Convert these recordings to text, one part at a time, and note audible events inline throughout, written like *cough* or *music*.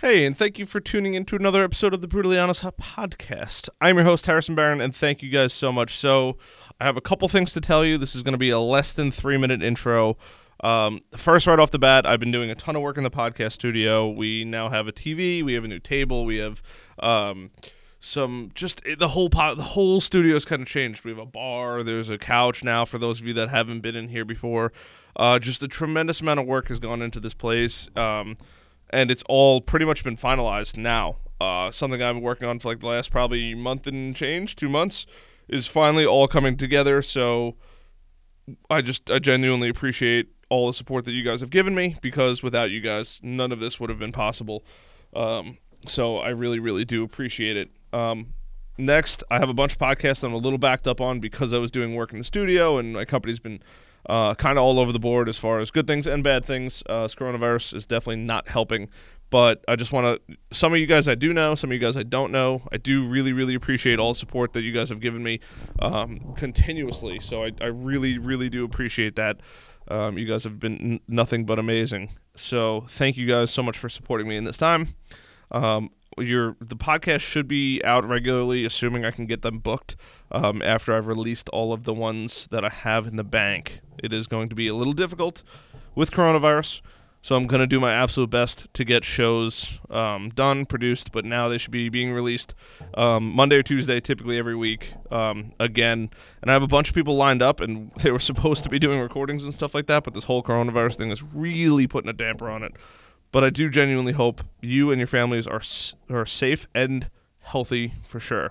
Hey, and thank you for tuning in to another episode of the Brutally Honest podcast. I'm your host, Harrison Barron, and thank you guys so much. So, I have a couple things to tell you. This is going to be a less than three minute intro. Um, first, right off the bat, I've been doing a ton of work in the podcast studio. We now have a TV, we have a new table, we have um, some just the whole po- the whole studio's kind of changed. We have a bar, there's a couch now for those of you that haven't been in here before. Uh, just a tremendous amount of work has gone into this place. Um, and it's all pretty much been finalized now. Uh, something I've been working on for like the last probably month and change, two months, is finally all coming together. So I just I genuinely appreciate all the support that you guys have given me because without you guys, none of this would have been possible. Um, so I really, really do appreciate it. Um, next, I have a bunch of podcasts I'm a little backed up on because I was doing work in the studio and my company's been uh, kind of all over the board as far as good things and bad things. Uh, this coronavirus is definitely not helping. But I just want to, some of you guys I do know, some of you guys I don't know. I do really, really appreciate all the support that you guys have given me um, continuously. So I, I really, really do appreciate that. Um, you guys have been n- nothing but amazing. So thank you guys so much for supporting me in this time. Um, your the podcast should be out regularly, assuming I can get them booked um, after I've released all of the ones that I have in the bank. It is going to be a little difficult with coronavirus, so I'm going to do my absolute best to get shows um, done, produced. But now they should be being released um, Monday or Tuesday, typically every week. Um, again, and I have a bunch of people lined up, and *laughs* they were supposed to be doing recordings and stuff like that. But this whole coronavirus thing is really putting a damper on it. But I do genuinely hope you and your families are are safe and healthy for sure.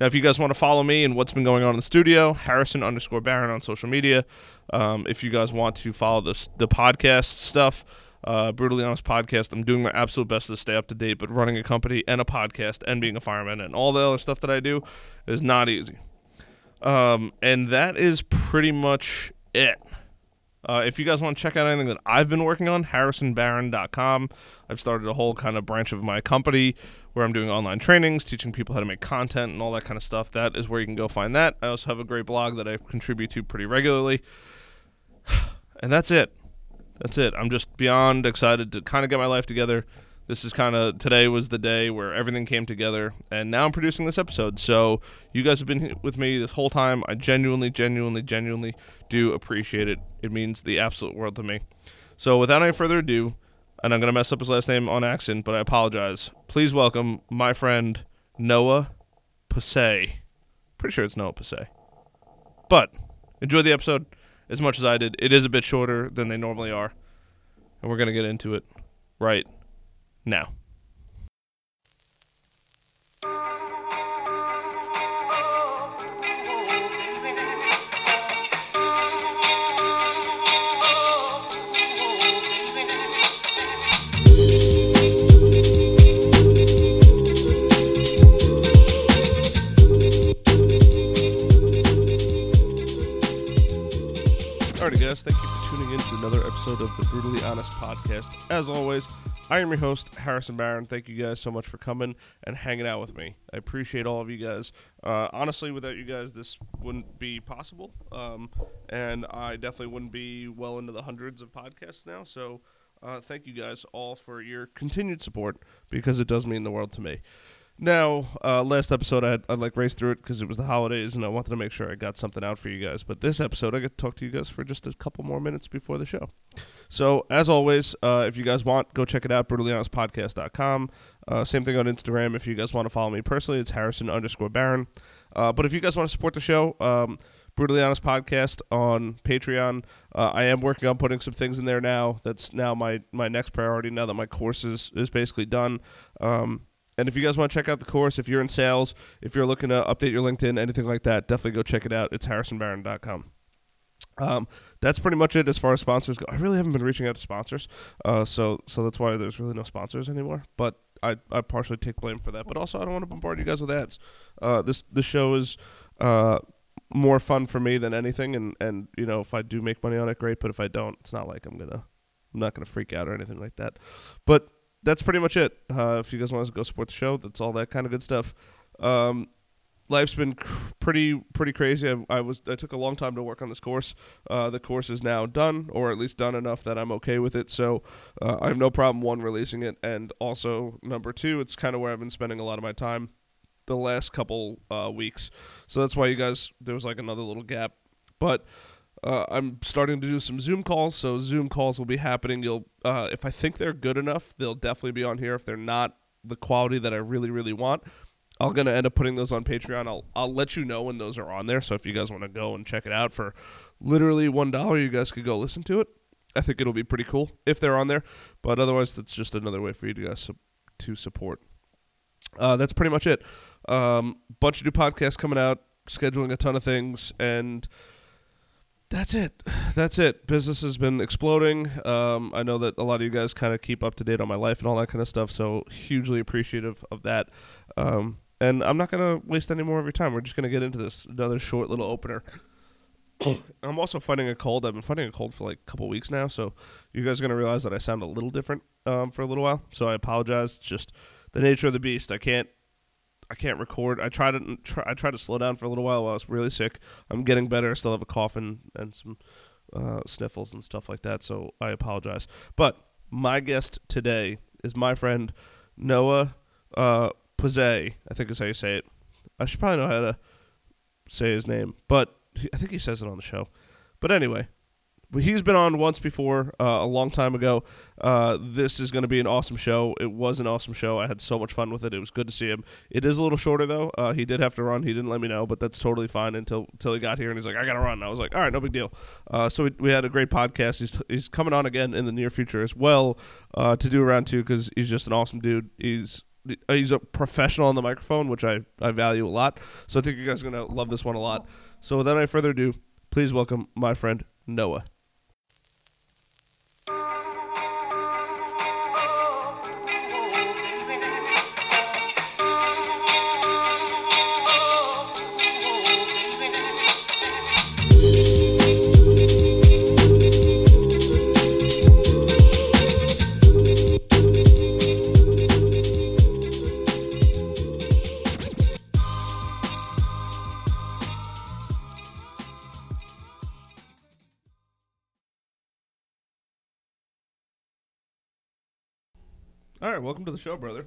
Now, if you guys want to follow me and what's been going on in the studio, Harrison underscore Barron on social media. Um, if you guys want to follow the the podcast stuff, uh, brutally honest podcast. I'm doing my absolute best to stay up to date, but running a company and a podcast and being a fireman and all the other stuff that I do is not easy. Um, and that is pretty much it. Uh, if you guys want to check out anything that I've been working on, harrisonbarron.com. I've started a whole kind of branch of my company where I'm doing online trainings, teaching people how to make content and all that kind of stuff. That is where you can go find that. I also have a great blog that I contribute to pretty regularly. *sighs* And that's it. That's it. I'm just beyond excited to kind of get my life together. This is kind of today was the day where everything came together, and now I'm producing this episode. So you guys have been with me this whole time. I genuinely, genuinely, genuinely do appreciate it. It means the absolute world to me. So without any further ado, and I'm gonna mess up his last name on accident, but I apologize. Please welcome my friend Noah Passay. Pretty sure it's Noah Passay. But enjoy the episode as much as I did. It is a bit shorter than they normally are, and we're gonna get into it right now. Alrighty, guys, thank you for tuning in to another episode of the Brutally Honest Podcast. As always, I am your host, Harrison Barron. Thank you guys so much for coming and hanging out with me. I appreciate all of you guys. Uh, honestly, without you guys, this wouldn't be possible. Um, and I definitely wouldn't be well into the hundreds of podcasts now. So uh, thank you guys all for your continued support because it does mean the world to me. Now, uh, last episode I had, I like raced through it because it was the holidays and I wanted to make sure I got something out for you guys. But this episode I get to talk to you guys for just a couple more minutes before the show. So as always, uh, if you guys want, go check it out, brutallyhonestpodcast.com. Uh, same thing on Instagram. If you guys want to follow me personally, it's Harrison underscore Barron. Uh, but if you guys want to support the show, um, Brutally Honest Podcast on Patreon. Uh, I am working on putting some things in there now. That's now my, my next priority now that my course is, is basically done. Um, and if you guys want to check out the course, if you're in sales, if you're looking to update your LinkedIn, anything like that, definitely go check it out. It's harrisonbarron.com. Um, that's pretty much it as far as sponsors go. I really haven't been reaching out to sponsors, uh, so so that's why there's really no sponsors anymore. But I, I partially take blame for that. But also, I don't want to bombard you guys with ads. Uh, this the show is uh, more fun for me than anything, and and you know if I do make money on it, great. But if I don't, it's not like I'm gonna I'm not gonna freak out or anything like that. But that's pretty much it. Uh, if you guys want to go support the show, that's all that kind of good stuff. Um, life's been cr- pretty pretty crazy. I, I was I took a long time to work on this course. Uh, the course is now done, or at least done enough that I'm okay with it. So uh, I have no problem one releasing it, and also number two, it's kind of where I've been spending a lot of my time the last couple uh, weeks. So that's why you guys there was like another little gap, but. Uh, I'm starting to do some Zoom calls, so Zoom calls will be happening. You'll, uh, if I think they're good enough, they'll definitely be on here. If they're not the quality that I really, really want, I'm gonna end up putting those on Patreon. I'll I'll let you know when those are on there. So if you guys want to go and check it out for literally one dollar, you guys could go listen to it. I think it'll be pretty cool if they're on there. But otherwise, that's just another way for you guys to support. Uh, that's pretty much it. Um, bunch of new podcasts coming out, scheduling a ton of things, and that's it. That's it. Business has been exploding. Um, I know that a lot of you guys kind of keep up to date on my life and all that kind of stuff, so hugely appreciative of that. Um, and I'm not going to waste any more of your time. We're just going to get into this another short little opener. *coughs* I'm also fighting a cold. I've been fighting a cold for like a couple weeks now, so you guys are going to realize that I sound a little different um, for a little while. So I apologize. It's just the nature of the beast. I can't I can't record. I tried to try, I tried to slow down for a little while while I was really sick. I'm getting better. I still have a cough and, and some uh, sniffles and stuff like that. So I apologize. But my guest today is my friend Noah uh. I think is how you say it. I should probably know how to say his name, but he, I think he says it on the show. But anyway, he's been on once before uh, a long time ago. Uh, this is going to be an awesome show. It was an awesome show. I had so much fun with it. It was good to see him. It is a little shorter though. Uh, he did have to run. He didn't let me know, but that's totally fine until until he got here and he's like, I got to run. I was like, all right, no big deal. Uh, so we, we had a great podcast. He's he's coming on again in the near future as well uh, to do round two because he's just an awesome dude. He's he's a professional on the microphone, which I, I value a lot. So I think you guys are gonna love this one a lot. So without any further ado, please welcome my friend Noah. Right, welcome to the show, brother.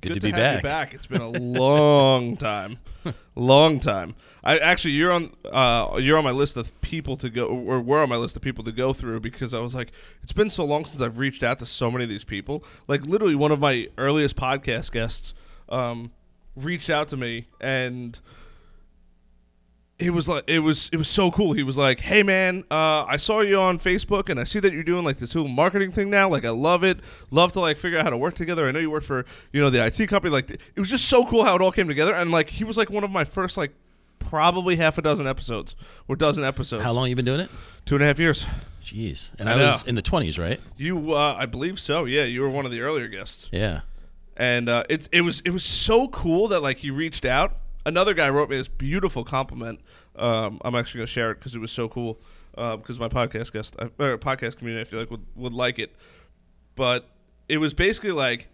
Good, to be have you back. back. It's been a long *laughs* time, long time. I actually you're on uh, you're on my list of people to go, or we're on my list of people to go through because I was like, it's been so long since I've reached out to so many of these people. Like literally, one of my earliest podcast guests um, reached out to me and it was like it was it was so cool. He was like, "Hey man, uh, I saw you on Facebook, and I see that you're doing like this whole marketing thing now. Like, I love it. Love to like figure out how to work together. I know you work for you know the IT company. Like, it was just so cool how it all came together. And like, he was like one of my first like probably half a dozen episodes or dozen episodes. How long you been doing it? Two and a half years. Jeez. And I I, was in the 20s, right? You, uh, I believe so. Yeah, you were one of the earlier guests. Yeah. and uh, it it was it was so cool that like he reached out. Another guy wrote me this beautiful compliment. Um, I'm actually gonna share it because it was so cool. Because my podcast guest, uh, or podcast community, I feel like would would like it. But it was basically like,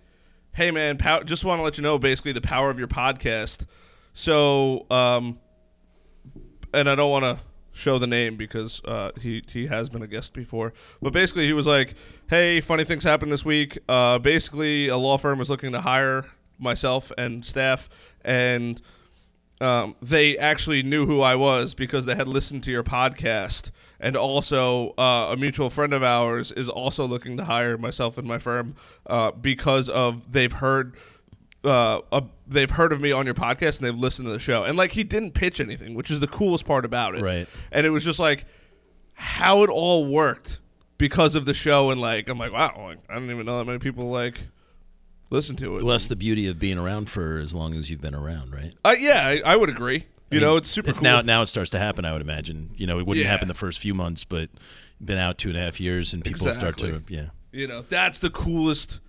"Hey man, pow- just want to let you know basically the power of your podcast." So, um, and I don't want to show the name because uh, he he has been a guest before. But basically, he was like, "Hey, funny things happened this week. Uh, basically, a law firm is looking to hire myself and staff, and um, they actually knew who I was because they had listened to your podcast." And also, uh, a mutual friend of ours is also looking to hire myself and my firm uh, because of they've heard uh, uh, they've heard of me on your podcast and they've listened to the show. And like he didn't pitch anything, which is the coolest part about it. Right. And it was just like how it all worked because of the show. And like I'm like, wow, like, I don't even know that many people like listen to it. Well, that's the beauty of being around for as long as you've been around, right? uh, yeah, I, I would agree. You I mean, know, it's super. It's cool. now now it starts to happen. I would imagine. You know, it wouldn't Yeah. happen the first few months, but been out two and a half years, and people start to yeah. You know, that's the coolest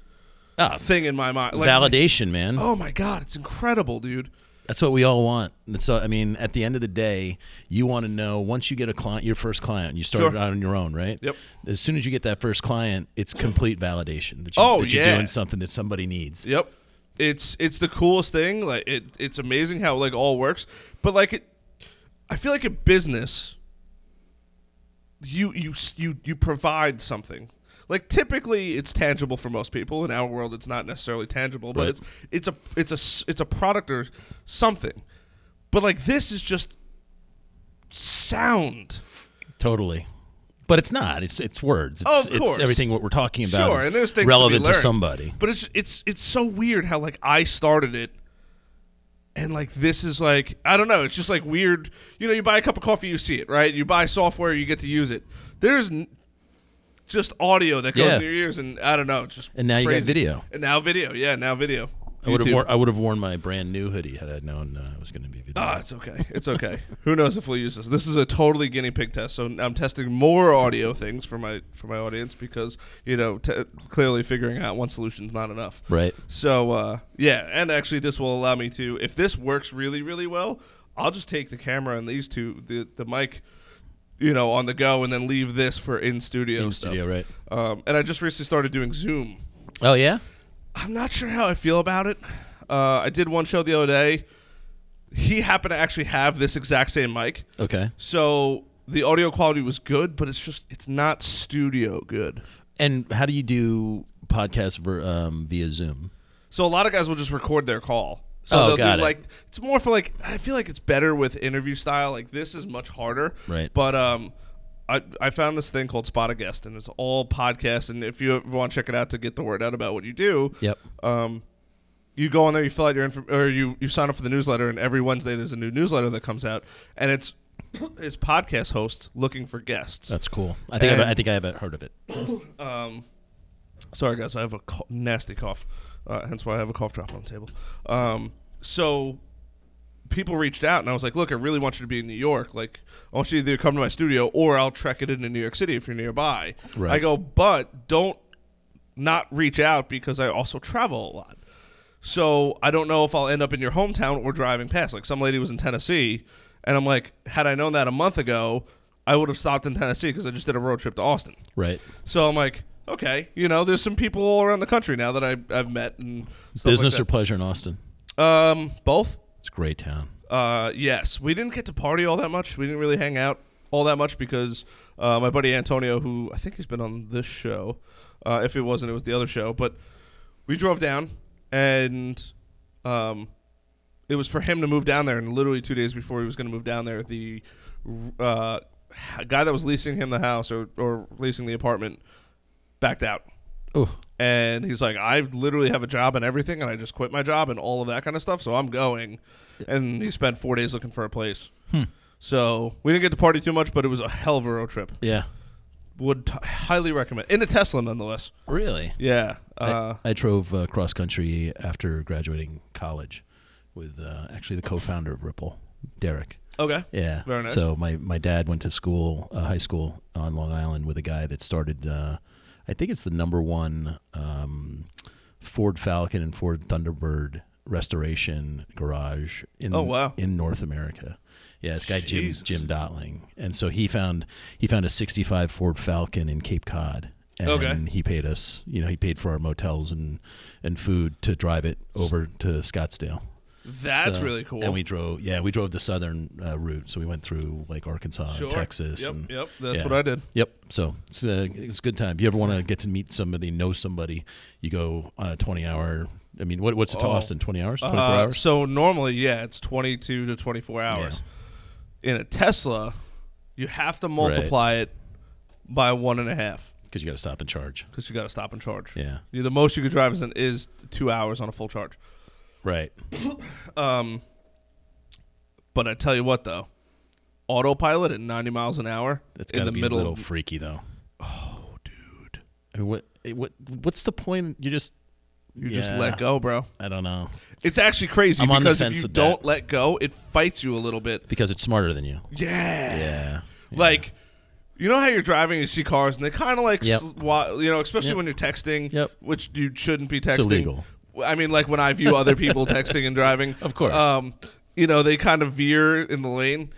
Ah, thing in my mind. Like, validation, man. Oh my god, it's incredible, dude. That's what we all want. All, I mean, at the end of the day, you want to know once you get a client, your first client, you started Sure. out on your own, right? Yep. As soon as you get that first client, it's complete validation that, you, Oh, that you're doing something that somebody needs. Yep. it's it's the coolest thing. Like it, it's amazing how like all works. But like it, I feel like in business, you you you you provide something. Like typically, it's tangible for most people. In our world, it's not necessarily tangible, but Right. it's it's a it's a it's a product or something. But like this is just sound. Totally. But it's not. It's it's words. It's, Oh, of it's course. everything what we're talking about Sure, and there's things to relevant to, learned. somebody. But it's it's it's so weird how like I started it, and like this is like I don't know. It's just like weird. You know, you buy a cup of coffee, you see it, right? You buy software, you get to use it. There's just audio that goes Yeah. in your ears, and I don't know. Just And now you got crazy. video. and now video. Yeah, now video. I would have YouTube. worn I would have worn my brand new hoodie had I known uh, it was going to be video. Ah, it's okay. It's okay. Who knows if we'll use this? This is a totally guinea pig test, so I'm testing more audio things for my for my audience because you know t- clearly figuring out one solution is not enough. right. So uh, yeah, and actually, this will allow me to, if this works really, really well, I'll just take the camera and these two, the the mic, you know, on the go, and then leave this for in studio In stuff. studio, right? Um, and I just recently started doing Zoom. Oh yeah. I'm not sure how I feel about it. Uh, I did one show the other day. He happened to actually have this exact same mic, Okay. so the audio quality was good, but it's just it's not studio good. And how do you do podcasts ver, um, via Zoom? So a lot of guys will just record their call. So Oh, they'll got do it. like it's more for like I feel like it's better with interview style. Like this is much harder. Right. But um I, I found this thing called Spot a Guest and it's all podcasts and if you want to check it out to get the word out about what you do, Yep. um you go on there, you fill out your info, or you, you sign up for the newsletter, and every Wednesday there's a new newsletter that comes out, and it's *coughs* it's podcast hosts looking for guests. That's cool. I think And- I think I haven't heard of it. *coughs* Um, sorry guys, I have a co- nasty cough, uh, hence why I have a cough drop on the table. Um, so people reached out, and I was like, "Look, I really want you to be in New York. Like, I want you to either come to my studio, or I'll trek it into New York City if you're nearby." Right. I go, but don't not reach out because I also travel a lot. So I don't know if I'll end up in your hometown or driving past. Like some lady was in Tennessee, and I'm like, had I known that a month ago, I would have stopped in Tennessee because I just did a road trip to Austin. Right. So I'm like, okay, you know, there's some people all around the country now that I, I've met and Business or pleasure in Austin? um both. It's a great town. Uh, yes, we didn't get to party all that much. We didn't really hang out all that much because uh, my buddy Antonio, who I think he's been on this show, uh, if it wasn't, it was the other show. But we drove down, and um, it was for him to move down there. And literally two days before he was going to move down there, the uh, guy that was leasing him the house or, or leasing the apartment backed out. Oh, And he's like, I literally have a job and everything, and I just quit my job and all of that kind of stuff, so I'm going. And he spent four days looking for a place. Hmm. So we didn't get to party too much, but it was a hell of a road trip. yeah. Would t- highly recommend. In a Tesla, nonetheless. Really? Yeah. Uh, I, I drove uh, cross country after graduating college with uh, actually the co-founder of Ripple, Derek. okay. Yeah. Very nice. So my, my dad went to school, uh, high school on Long Island with a guy that started, uh, I think it's the number one um, Ford Falcon and Ford Thunderbird restoration garage in Oh, wow. in North America. Yeah, this guy Jim Jim Dotling, and so he found he found a '65 Ford Falcon in Cape Cod, and Okay. he paid us. You know, he paid for our motels and and food to drive it over to Scottsdale. That's So- really cool. And we drove, yeah, we drove the southern uh, route, so we went through like Arkansas, sure. and Texas. Yep. and, yep. That's yeah. what I did. Yep. So it's a, it's a good time. If you ever want to get to meet somebody, know somebody, you go on a 20 hour. I mean, what, what's it to Oh. Austin? 20 hours? 24 Uh, hours? So normally, yeah, it's 22 to 24 hours. In a Tesla, you have to multiply it by one and a half Because you got to stop and charge. because you got to stop and charge. Yeah. Yeah, the most you could drive is, in, is two hours on a full charge. Right. *coughs* Um, but I tell you what, though, autopilot at 90 miles an hour That's in got to the be middle a little of freaky, though. oh, dude, I mean, what, eh, what, what's the point? You just, you just Yeah. let go, bro. I don't know. It's actually crazy I'm on the because if you with don't that. let go, it fights you a little bit. Because it's smarter than you. Yeah, Yeah. like. You know how you're driving, and you see cars, and they kind of like, Yep. swa- you know, especially Yep. when you're texting, Yep. which you shouldn't be texting. It's illegal. I mean, like when I view other people *laughs* texting and driving, Of course. Um, you know, they kind of veer in the lane.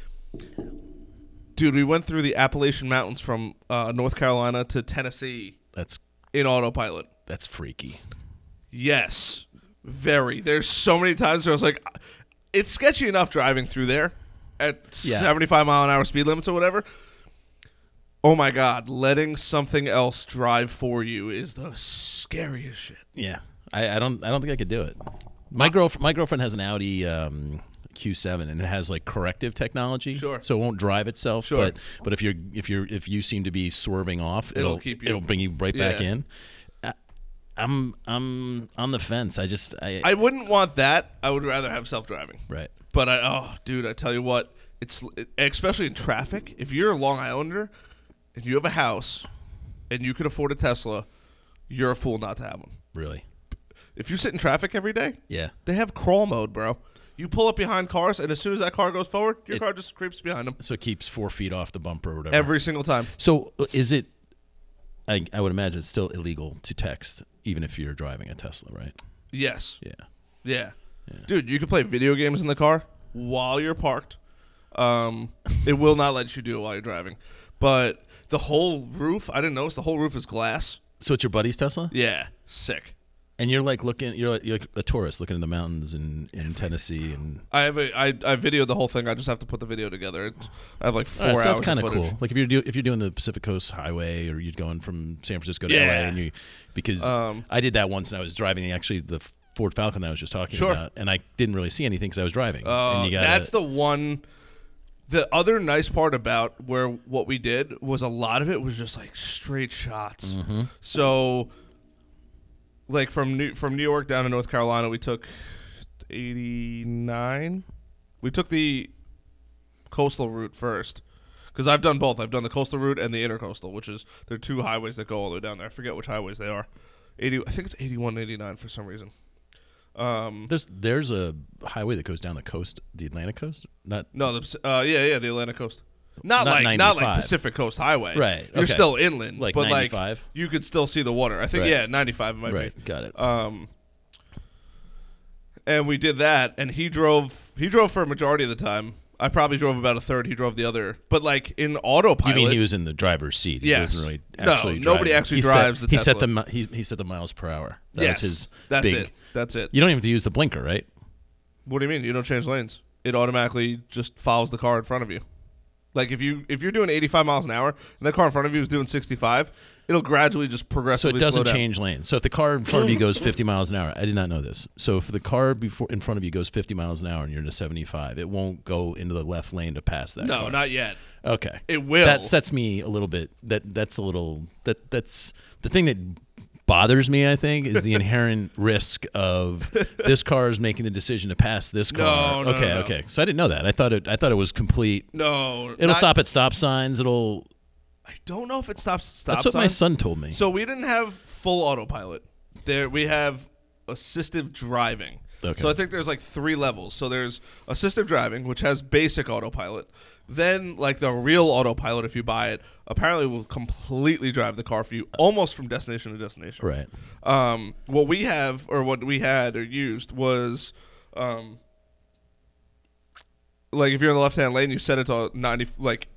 Dude, we went through the Appalachian Mountains from uh, North Carolina to Tennessee That's in autopilot. that's freaky. Yes, Very. There's so many times where I was like, it's sketchy enough driving through there at Yeah. 75 mile an hour speed limits or whatever. Oh my God, letting something else drive for you is the scariest shit. Yeah, I, I don't I don't think I could do it. My girlfriend my girlfriend has an Audi um, Q7 and it has like corrective technology, Sure. So it won't drive itself, Sure. but but if you're if you're if you seem to be swerving off, It'll it'll keep you- it'll bring you right back in. I, I'm I'm on the fence. I just I, I wouldn't want that. I would rather have self driving. right. But I, oh, dude, I tell you what, it's especially in traffic. If you're a Long Islander and you have a house and you could afford a Tesla, you're a fool not to have one. Really? If you sit in traffic every day, Yeah. they have crawl mode, bro. You pull up behind cars, and as soon as that car goes forward, your It- car just creeps behind them So it keeps four feet off the bumper or whatever. every single time. so uh, is it? I I would imagine it's still illegal to text even if you're driving a Tesla, right? Yes. Yeah. Yeah. Yeah. Dude, you can play video games in the car while you're parked. Um, it will not let you do it while you're driving. But the whole roof, I didn't notice the whole roof is glass. So it's your buddy's Tesla? Yeah, sick. And you're like looking, you're, you're like a tourist looking in the mountains in, in Tennessee, and I have a I, I videoed the whole thing. I just have to put the video together. It's, I have like four All right, so hours that's kind of cool. Like if you're do, if you're doing the Pacific Coast Highway, or you're going from San Francisco to Yeah. LA, and you because Um, I did that once, and I was driving actually the Ford Falcon that I was just talking Sure. about, and I didn't really see anything because I was driving. Uh, and you gotta, that's the one. The other nice part about where what we did was a lot of it was just like straight shots. Mm-hmm. So, like from New from New York down to North Carolina, we took eighty nine. We took the coastal route first because I've done both. I've done the coastal route and the intercoastal, which is there are two highways that go all the way down there. I forget which highways they are. Eighty, I think it's eighty one, eighty nine for some reason. Um, there's there's a highway that goes down the coast, the Atlantic coast, not No, the uh, yeah, yeah, the Atlantic coast. Not, Not like not like Pacific Coast Highway. Right, You're okay. still inland, like but 95. like you could still see the water. I think Right. yeah, 95 it might right. Got it. Um, and we did that, and he drove. He drove for a majority of the time. I probably drove about a third. He drove the other. But like in autopilot. you mean he was in the driver's seat? He Yes. wasn't really No, actually nobody driving. actually he drives set, the He set the he, he set the miles per hour. That yes, his that's big. it. That's it. You don't even have to use the blinker, right? What do you mean? You don't change lanes. It automatically just follows the car in front of you. Like if you if you're doing 85 miles an hour and the car in front of you is doing 65, it'll gradually just progress. So progressively it doesn't slow down. change lanes. So if the car in front of you goes 50 miles an hour, I did not know this. So if the car before in front of you goes 50 miles an hour and you're in a 75, it won't go into the left lane to pass that. No, car. not yet. Okay. It will. That sets me a little bit. That that's a little. That that's the thing that bothers me. I think is the *laughs* inherent risk of this car is making the decision to pass this car. No, no, okay, no, okay. So I didn't know that. I thought it. I thought it was complete. No, It'll not- stop at stop signs. It'll. I don't know if it stops. Stop That's what my son told me. So we didn't have full autopilot. There we have assistive driving. Okay. So I think there's like three levels. So there's assistive driving, which has basic autopilot. Then like the real autopilot, if you buy it, apparently will completely drive the car for you, almost from destination to destination. right. Um, what we have, or what we had or used, was um, like if you're in the left hand lane, you set it to ninety, like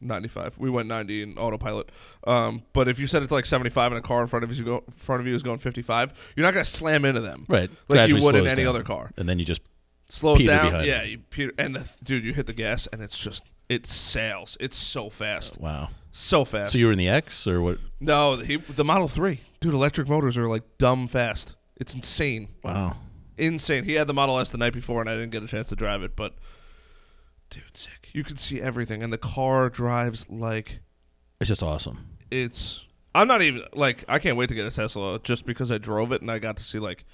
ninety five. We went ninety in autopilot. Um, but if you set it to like seventy five and a car in front of you go in front of you is going fifty five, you're not gonna slam into them, Right. Like you would in any down. other car. And then you just Slows down, yeah. You and the, dude, you hit the gas and it's just it sails. It's so fast, oh, wow. so fast. So you were in the X or what? no, he, the Model Three, dude. Electric motors are like dumb fast. It's insane. Wow. insane. He had the Model S the night before, and I didn't get a chance to drive it. But dude, sick. You can see everything, and the car drives like It's just awesome. it's. I'm not even like I can't wait to get a Tesla just because I drove it and I got to see like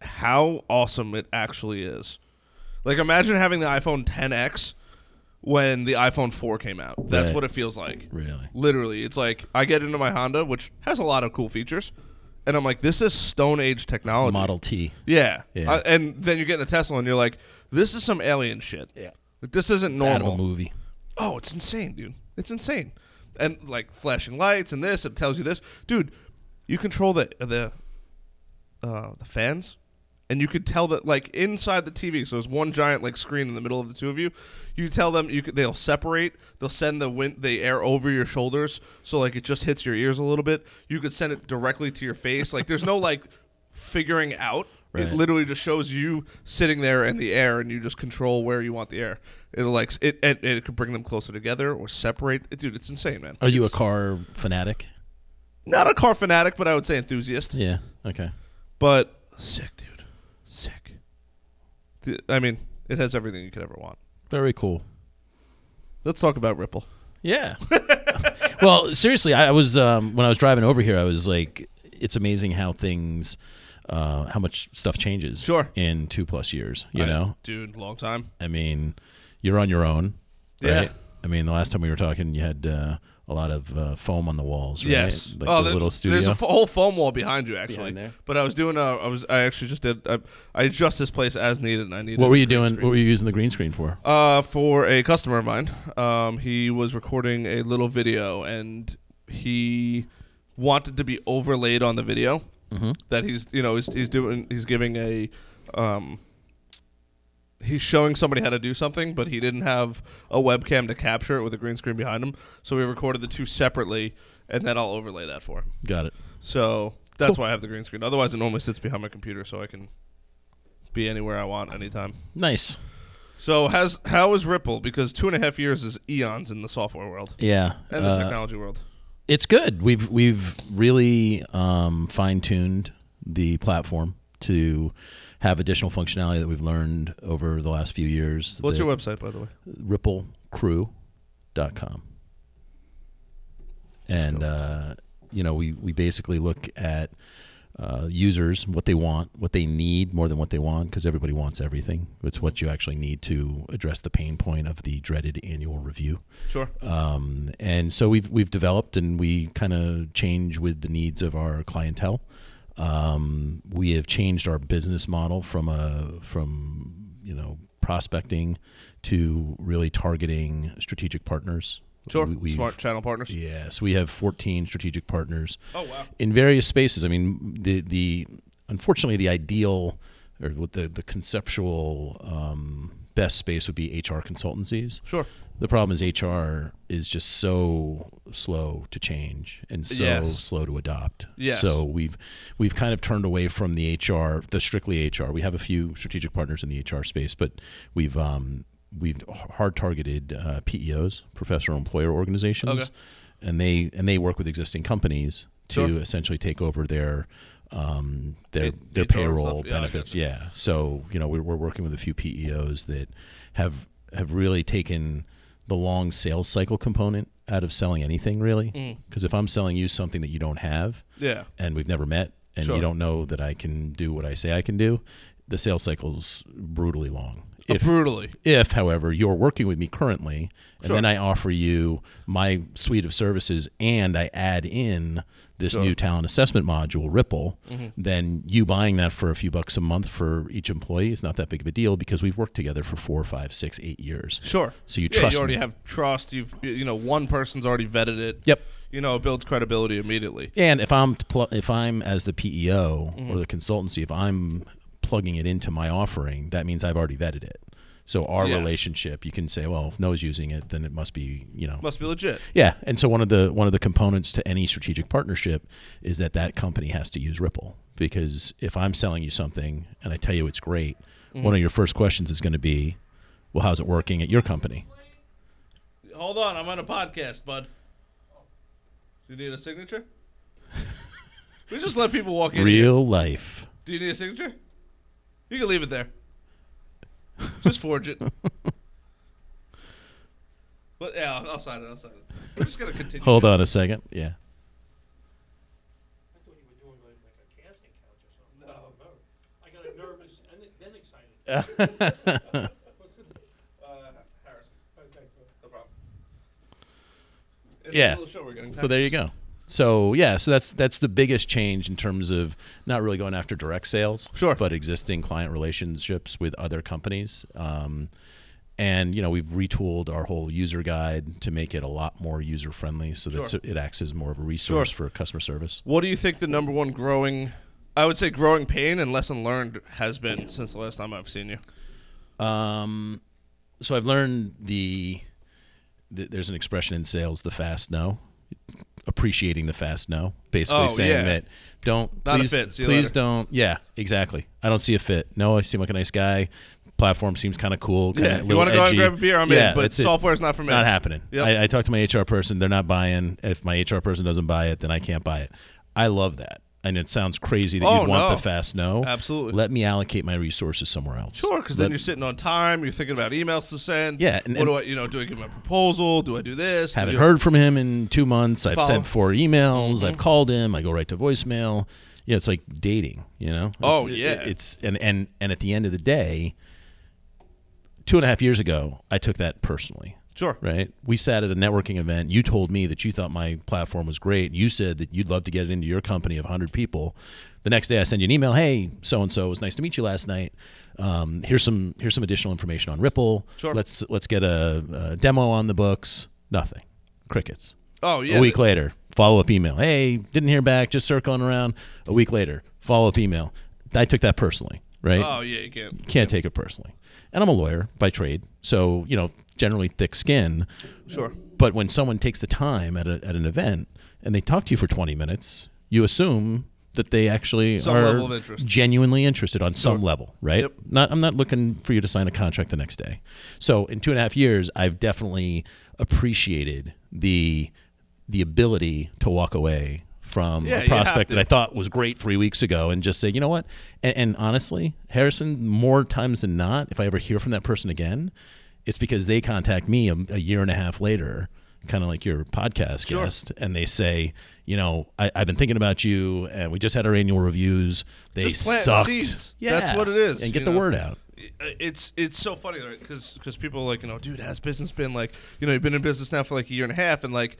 how awesome it actually is. Like imagine having the iPhone 10x when the iPhone 4 came out. That's Right. what it feels like. Really. Literally, it's like I get into my Honda, which has a lot of cool features, and I'm like, this is Stone Age technology. Model T. Yeah. Yeah. Uh, and then you get in the Tesla and you're like, this is some alien shit. Yeah. Like, this isn't It's out of a normal. movie. Oh, it's insane, dude. It's insane. And like flashing lights and this, it tells you this. Dude, you control the the uh, the fans and you could tell that like inside the TV, so there's one giant like screen in the middle of the two of you. You tell them you could they'll separate. They'll send the wind the air over your shoulders, so like it just hits your ears a little bit. You could send it directly to your face. Like there's no *laughs* like figuring out Right. It literally just shows you sitting there in the air, and you just control where you want the air. It'll like it, and, and it could bring them closer together or separate. It, dude, it's insane, man. Are you a car fanatic? not a car fanatic, but I would say enthusiast. Yeah. Okay. But sick, dude, sick. The- I mean, it has everything you could ever want. Very cool. Let's talk about Ripple. Yeah. *laughs* well, seriously, I, I was um, when I was driving over here. I was like, it's amazing how things, uh, how much stuff changes. Sure. In two plus years, you I- know. dude, long time. I mean, you're on your own. Yeah. I mean, the last time we were talking, you had uh, a lot of uh, foam on the walls. Right? Yes. Like oh, the there- little studio. There's a f- whole foam wall behind you, actually. Behind there. But I was doing. A, I was. I actually just did. I, I adjust this place as needed, and I needed. what were you doing? screen. What were you using the green screen for? Uh, for a customer of mine, um, he was recording a little video, and he wanted to be overlaid on the video Mm-hmm. that he's, you know, he's, he's doing. He's giving a, um, he's showing somebody how to do something, but he didn't have a webcam to capture it with a green screen behind him. So we recorded the two separately, and then I'll overlay that for him. Got it. So that's why I have the green screen. Otherwise, it normally sits behind my computer, so I can be anywhere I want anytime. Nice. So has how is Ripple? Because two and a half years is eons in the software world Yeah. and the Uh, technology world. it's good. We've we've really um, fine tuned the platform to have additional functionality that we've learned over the last few years. What's your website, by the way? ripplecrew.com. And uh, you know, we we basically look at uh, users, what they want, what they need more than what they want, because everybody wants everything. It's what you actually need to address the pain point of the dreaded annual review. Sure. Um, and so we've we've developed and we kind of change with the needs of our clientele. Um, we have changed our business model from a from you know prospecting to really targeting strategic partners. Sure. We- Smart channel partners. Yes, we have 14 strategic partners Oh wow. in various spaces. I mean, the the unfortunately the ideal or what the the conceptual um, best space would be HR consultancies. Sure. The problem is HR is just so slow to change and so Yes. slow to adopt. Yes. So we've we've kind of turned away from the HR, the strictly HR. We have a few strategic partners in the HR space, but we've um, we've hard targeted uh, PEOs, professional employer organizations, Okay. and they and they work with existing companies to Sure. essentially take over their um, their their payroll. Yeah, benefits. Yeah. So you know we're, we're working with a few PEOs that have have really taken the long sales cycle component out of selling anything really. Mm. Because if I'm selling you something that you don't have Yeah. and we've never met and Sure. you don't know that I can do what I say I can do, the sales cycle's brutally long. Uh, If, brutally. if, however, you're working with me currently, and Sure. then I offer you my suite of services and I add in this Sure. new talent assessment module, Ripple, Mhm. then you buying that for a few bucks a month for each employee is not that big of a deal because we've worked together for four, five, six, eight years. Sure. So you yeah, trust you already me. have trust. You've you know one person's already vetted it. Yep. You know it builds credibility immediately. And if I'm pl- if I'm as the PEO Mm-hmm. or the consultancy, if I'm plugging it into my offering, that means I've already vetted it. So our Yes. relationship, you can say, well, if Noah's using it, then it must be, you know, Must be legit. yeah. And so one of the one of the components to any strategic partnership is that that company has to use Ripple because if I'm selling you something and I tell you it's great, Mm-hmm. one of your first questions is going to be, well, how's it working at your company? Hold on, I'm on a podcast, bud. Do you need a signature? *laughs* we just let people walk in. here. Real life. Do you need a signature? You can leave it there. Just forge it. *laughs* But yeah, I'll, I'll sign it. I'll sign it. We're just gonna continue. Hold on a second. Yeah. I thought you were doing like, like a casting couch or something. No, no. I got nervous and then excited. *laughs* What's the, Uh, Harrison, okay, no problem. Yeah. A show we're So there you go. So yeah, so that's that's the biggest change in terms of not really going after direct sales, Sure. but existing client relationships with other companies. Um, and you know we've retooled our whole user guide to make it a lot more user friendly, so that Sure. it acts as more of a resource Sure. for customer service. What do you think the number one growing, I would say growing pain and lesson learned has been since the last time I've seen you? Um, so I've learned the, th there's an expression in sales, the fast no. Appreciating the fast no, basically Oh, saying yeah. that don't Not a please, fit. See you please later. don't. Yeah, exactly. I don't see a fit. No, I seem like a nice guy. Platform seems kind of cool. Yeah, you want to go out and grab a beer? I'm yeah, in, but that's it. software's not for me. It's me. not happening. Yep. I, I talked to my HR person. They're not buying. If my HR person doesn't buy it, then I can't buy it. I love that. And it sounds crazy that Oh, you'd want no. the fast no. Absolutely. Let me allocate my resources somewhere else. Sure, because then you're sitting on time. You're thinking about emails to send. Yeah, and- what do I, you know, do I give him a proposal? Do I do this? Haven't do- heard from him in two months. I've sent four emails. Mm-hmm. I've called him. I go right to voicemail. Yeah, it's like dating. You know. Oh, It's- yeah. it- it's and and and at the end of the day, two and a half years ago, I took that personally. Sure. Right. We sat at a networking event. You told me that you thought my platform was great. You said that you'd love to get it into your company of 100 people. The next day, I send you an email. Hey, so and so, it was nice to meet you last night. Um, here's some here's some additional information on Ripple. Sure. Let's let's get a, a demo on the books. Nothing. Crickets. Oh yeah. A week later, follow up email. Hey, didn't hear back. Just circling around. A week later, follow up email. I took that personally. Right Oh yeah, you can't. can't take it personally. And I'm a lawyer by trade, so you know, generally thick skin. Sure. But when someone takes the time at, a, at an event and they talk to you for 20 minutes, you assume that they actually Some are interest. genuinely interested on some level, right? Yep. Not, I'm not looking for you to sign a contract the next day. So in two and a half years, I've definitely appreciated the the ability to walk away from Yeah, a prospect that I thought was great three weeks ago and just say, you know what? And, and honestly, Harrison, more times than not, if I ever hear from that person again, it's because they contact me a, a year and a half later, kind of like your podcast Sure. guest, and they say, you know, I, I've been thinking about you, and we just had our annual reviews. They Just sucked. seeds. Yeah, That's what it is, and get the know? word out. It's it's so funny because because people are like you know dude has business been like you know you've been in business now for like a year and a half and like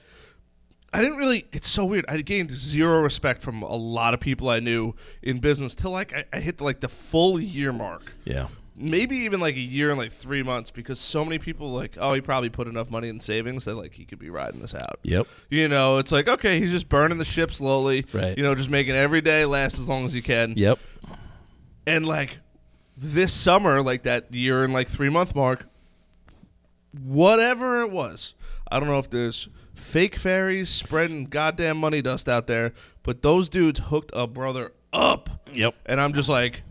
I didn't really it's so weird I gained zero respect from a lot of people I knew in business till like I, I hit like the full year mark Yeah, maybe even like a year and like three months because so many people like oh he probably put enough money in savings that like he could be riding this out yep, you know it's like okay he's just burning the ship slowly Right. you know just making every day last as long as he can yep. and like this summer, like that year and like three month mark, whatever it was, I don't know if there's fake fairies spreading goddamn money dust out there, but those dudes hooked a brother up. Yep. And I'm just like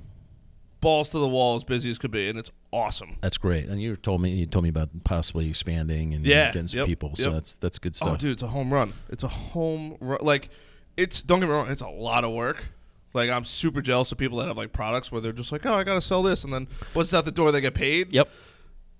balls to the wall, as busy as could be, and it's awesome. That's great. And you told me you told me about possibly expanding and Yeah, getting some yep, people. So yep. that's that's good stuff. Oh, stuff. dude, it's a home run. It's a home run. Like, it's don't get me wrong, it's a lot of work. Like, I'm super jealous of people that have like products where they're just like, oh, I gotta sell this, and then once it's out the door, they get paid. Yep.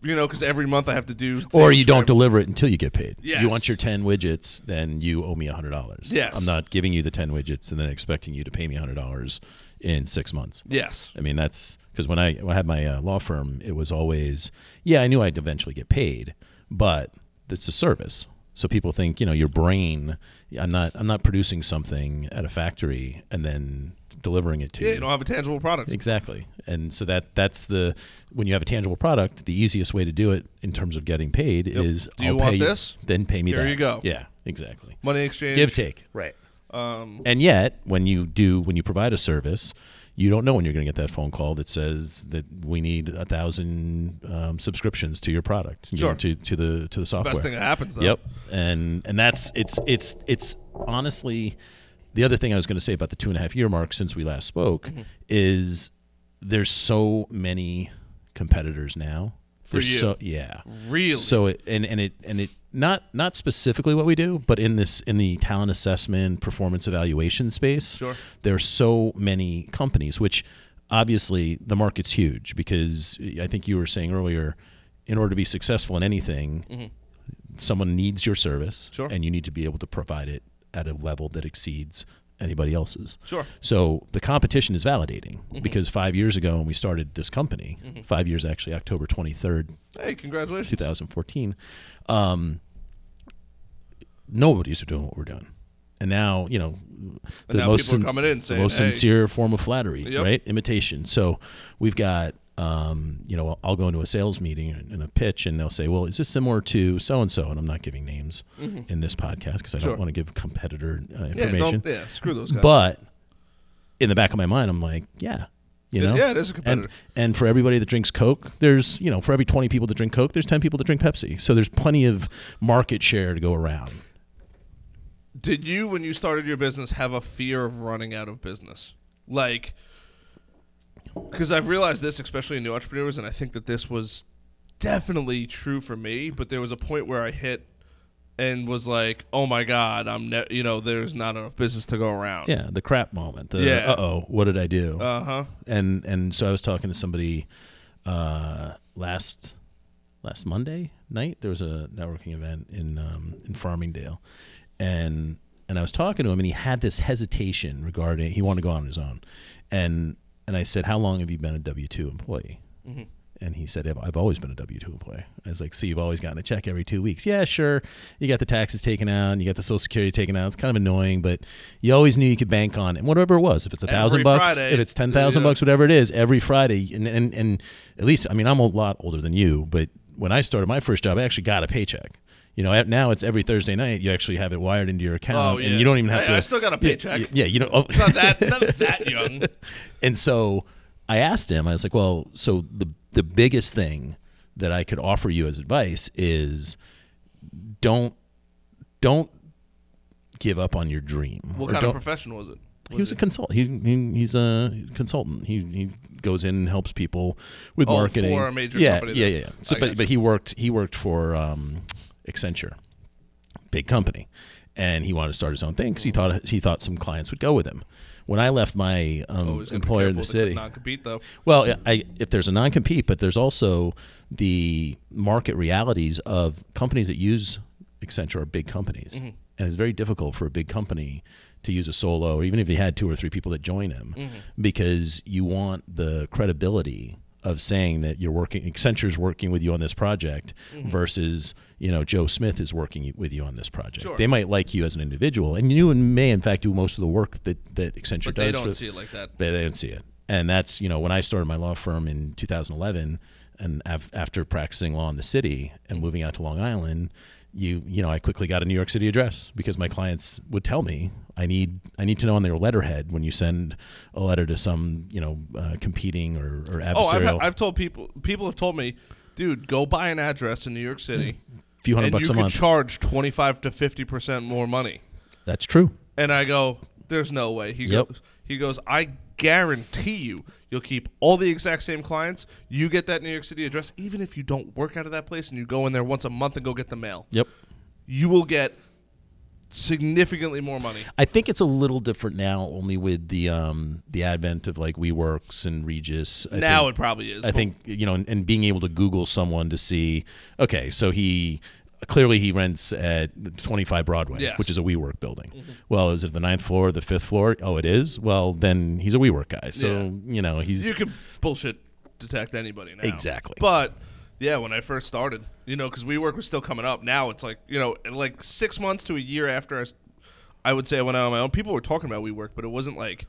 You know, because every month I have to do. Or you don't deliver it until you get paid. Yes. You want your ten widgets, then you owe me hundred dollars. Yes. I'm not giving you the ten widgets and then expecting you to pay me hundred dollars in six months. Yes. I mean, that's because when I, when I had my uh, law firm, it was always, yeah, I knew I'd eventually get paid, but it's a service. So people think, you know, your brain. I'm not. I'm not producing something at a factory and then delivering it to Yeah, you. you don't have a tangible product. Exactly. And so that that's the when you have a tangible product, the easiest way to do it in terms of getting paid Yep. is Do you I'll want pay this? then pay me Here that. you go. Yeah, exactly. Money exchange. Give take. Right. Um, And yet, when you do when you provide a service, you don't know when you're going to get that phone call that says that we need a thousand um, subscriptions to your product, you know, to to the to the software. best thing that happens. Though. Yep. And and that's it's it's it's honestly the other thing I was going to say about the two and a half year mark since we last spoke Mm-hmm. is there's so many competitors now. For There's you. So, yeah. Really. So it and, and it and it not not specifically what we do, but in this in the talent assessment performance evaluation space, Sure. there are so many companies, which obviously the market's huge because I think you were saying earlier, in order to be successful in anything, mm-hmm. someone needs your service, Sure. and you need to be able to provide it at a level that exceeds anybody else's. Sure. So the competition is validating mm-hmm. because five years ago when we started this company, mm-hmm. five years actually, October twenty third, Hey, congratulations. 2014, um, nobody's doing what we're doing. And now, you know, the now most, sin- coming in the most "Hey." sincere form of flattery, Yep. right? Imitation. So we've got, um, you know, I'll go into a sales meeting and a pitch and they'll say, well, is this similar to so and so? And I'm not giving names in this podcast because I Sure. don't want to give competitor uh, Yeah, information. don't. Yeah, screw those guys. But in the back of my mind, I'm like, yeah, you know, yeah, it is a and competitor. and for everybody that drinks Coke, there's you know for every 20 people that drink Coke, there's 10 people that drink Pepsi. So there's plenty of market share to go around. Did you, when you started your business, have a fear of running out of business? Like, because I've realized this, especially in new entrepreneurs, and I think that this was definitely true for me. But there was a point where I hit and was like, "Oh my god, I'm ne- you know, there's not enough business to go around." Yeah, the crap moment. The Yeah. uh oh, what did I do? Uh huh. and and so I was talking to somebody uh, last last Monday night. There was a networking event in um, in Farmingdale, and and I was talking to him, and he had this hesitation regarding he wanted to go on his own, and and I said, "How long have you been a W two employee?" hmm And he said, "I've- "I've always been a W two employee." I was like, "So you've always gotten a check every two weeks?" Yeah, sure. You got the taxes taken out, and you got the Social Security taken out. It's kind of annoying, but you always knew you could bank on it. And whatever it was, if it's a thousand bucks, Friday, if it's ten thousand yeah. bucks, whatever it is, every Friday, and, and and at least, I mean, I'm a lot older than you, but when I started my first job, I actually got a paycheck. You know, now it's every Thursday night. You actually have it wired into your account, Oh, yeah. and you don't even have I- to. I still got a paycheck. Yeah, you know. Oh, *laughs* Not that, *laughs* not that young. and so I asked him, I was like, well, so the the biggest thing that I could offer you as advice is don't don't give up on your dream. What kind of profession was it? he was a consult. He, he he's a consultant. He he goes in and helps people with Oh, marketing for a major yeah, company Yeah, yeah, yeah. So, I but but he worked he worked for um, Accenture, big company, and he wanted to start his own thing because he thought he thought some clients would go with him. When I left my um, Always gotta be employer in the city, compete though. well, I, if there's a non-compete, but there's also the market realities of companies that use Accenture are big companies, Mm-hmm. and it's very difficult for a big company to use a solo, or even if he had two or three people that join him, Mm-hmm. because you want the credibility of saying that you're working Accenture's working with you on this project versus you know Joe Smith is working with you on this project. Sure. They might like you as an individual, and you may in fact do most of the work that that Accenture But does. they don't for, see it like that. but they don't see it. And that's you know when I started my law firm in 2011, and af- after practicing law in the city and moving out to Long Island, you you know I quickly got a New York City address because my clients would tell me I need I need to know on their letterhead when you send a letter to some you know uh, competing or, or adversarial. Oh, I've, I've told people. People have told me, dude, go buy an address in New York hmm. City, A few hundred and bucks you a could month. charge twenty five to fifty percent more money. that's true. And I go, there's no way. He Yep. goes, he goes, I guarantee you, you'll keep all the exact same clients. You get that New York City address, even if you don't work out of that place and you go in there once a month and go get the mail. Yep. You will get significantly more money. I think it's a little different now, only with the um, the advent of like WeWorks and Regus. I now think- it probably is. I but think you know, and, and being able to Google someone to see, okay, so he clearly he rents at 25 Broadway, Yes. which is a WeWork building. Well, is it the ninth floor, the fifth floor? Oh, it is. Well, then he's a WeWork guy. So you know, he's you can bullshit detect anybody now. Exactly. But yeah, when I first started, you know, because WeWork was still coming up. Now it's like you know, like six months to a year after I, I would say I went out on my own. People were talking about WeWork, but it wasn't like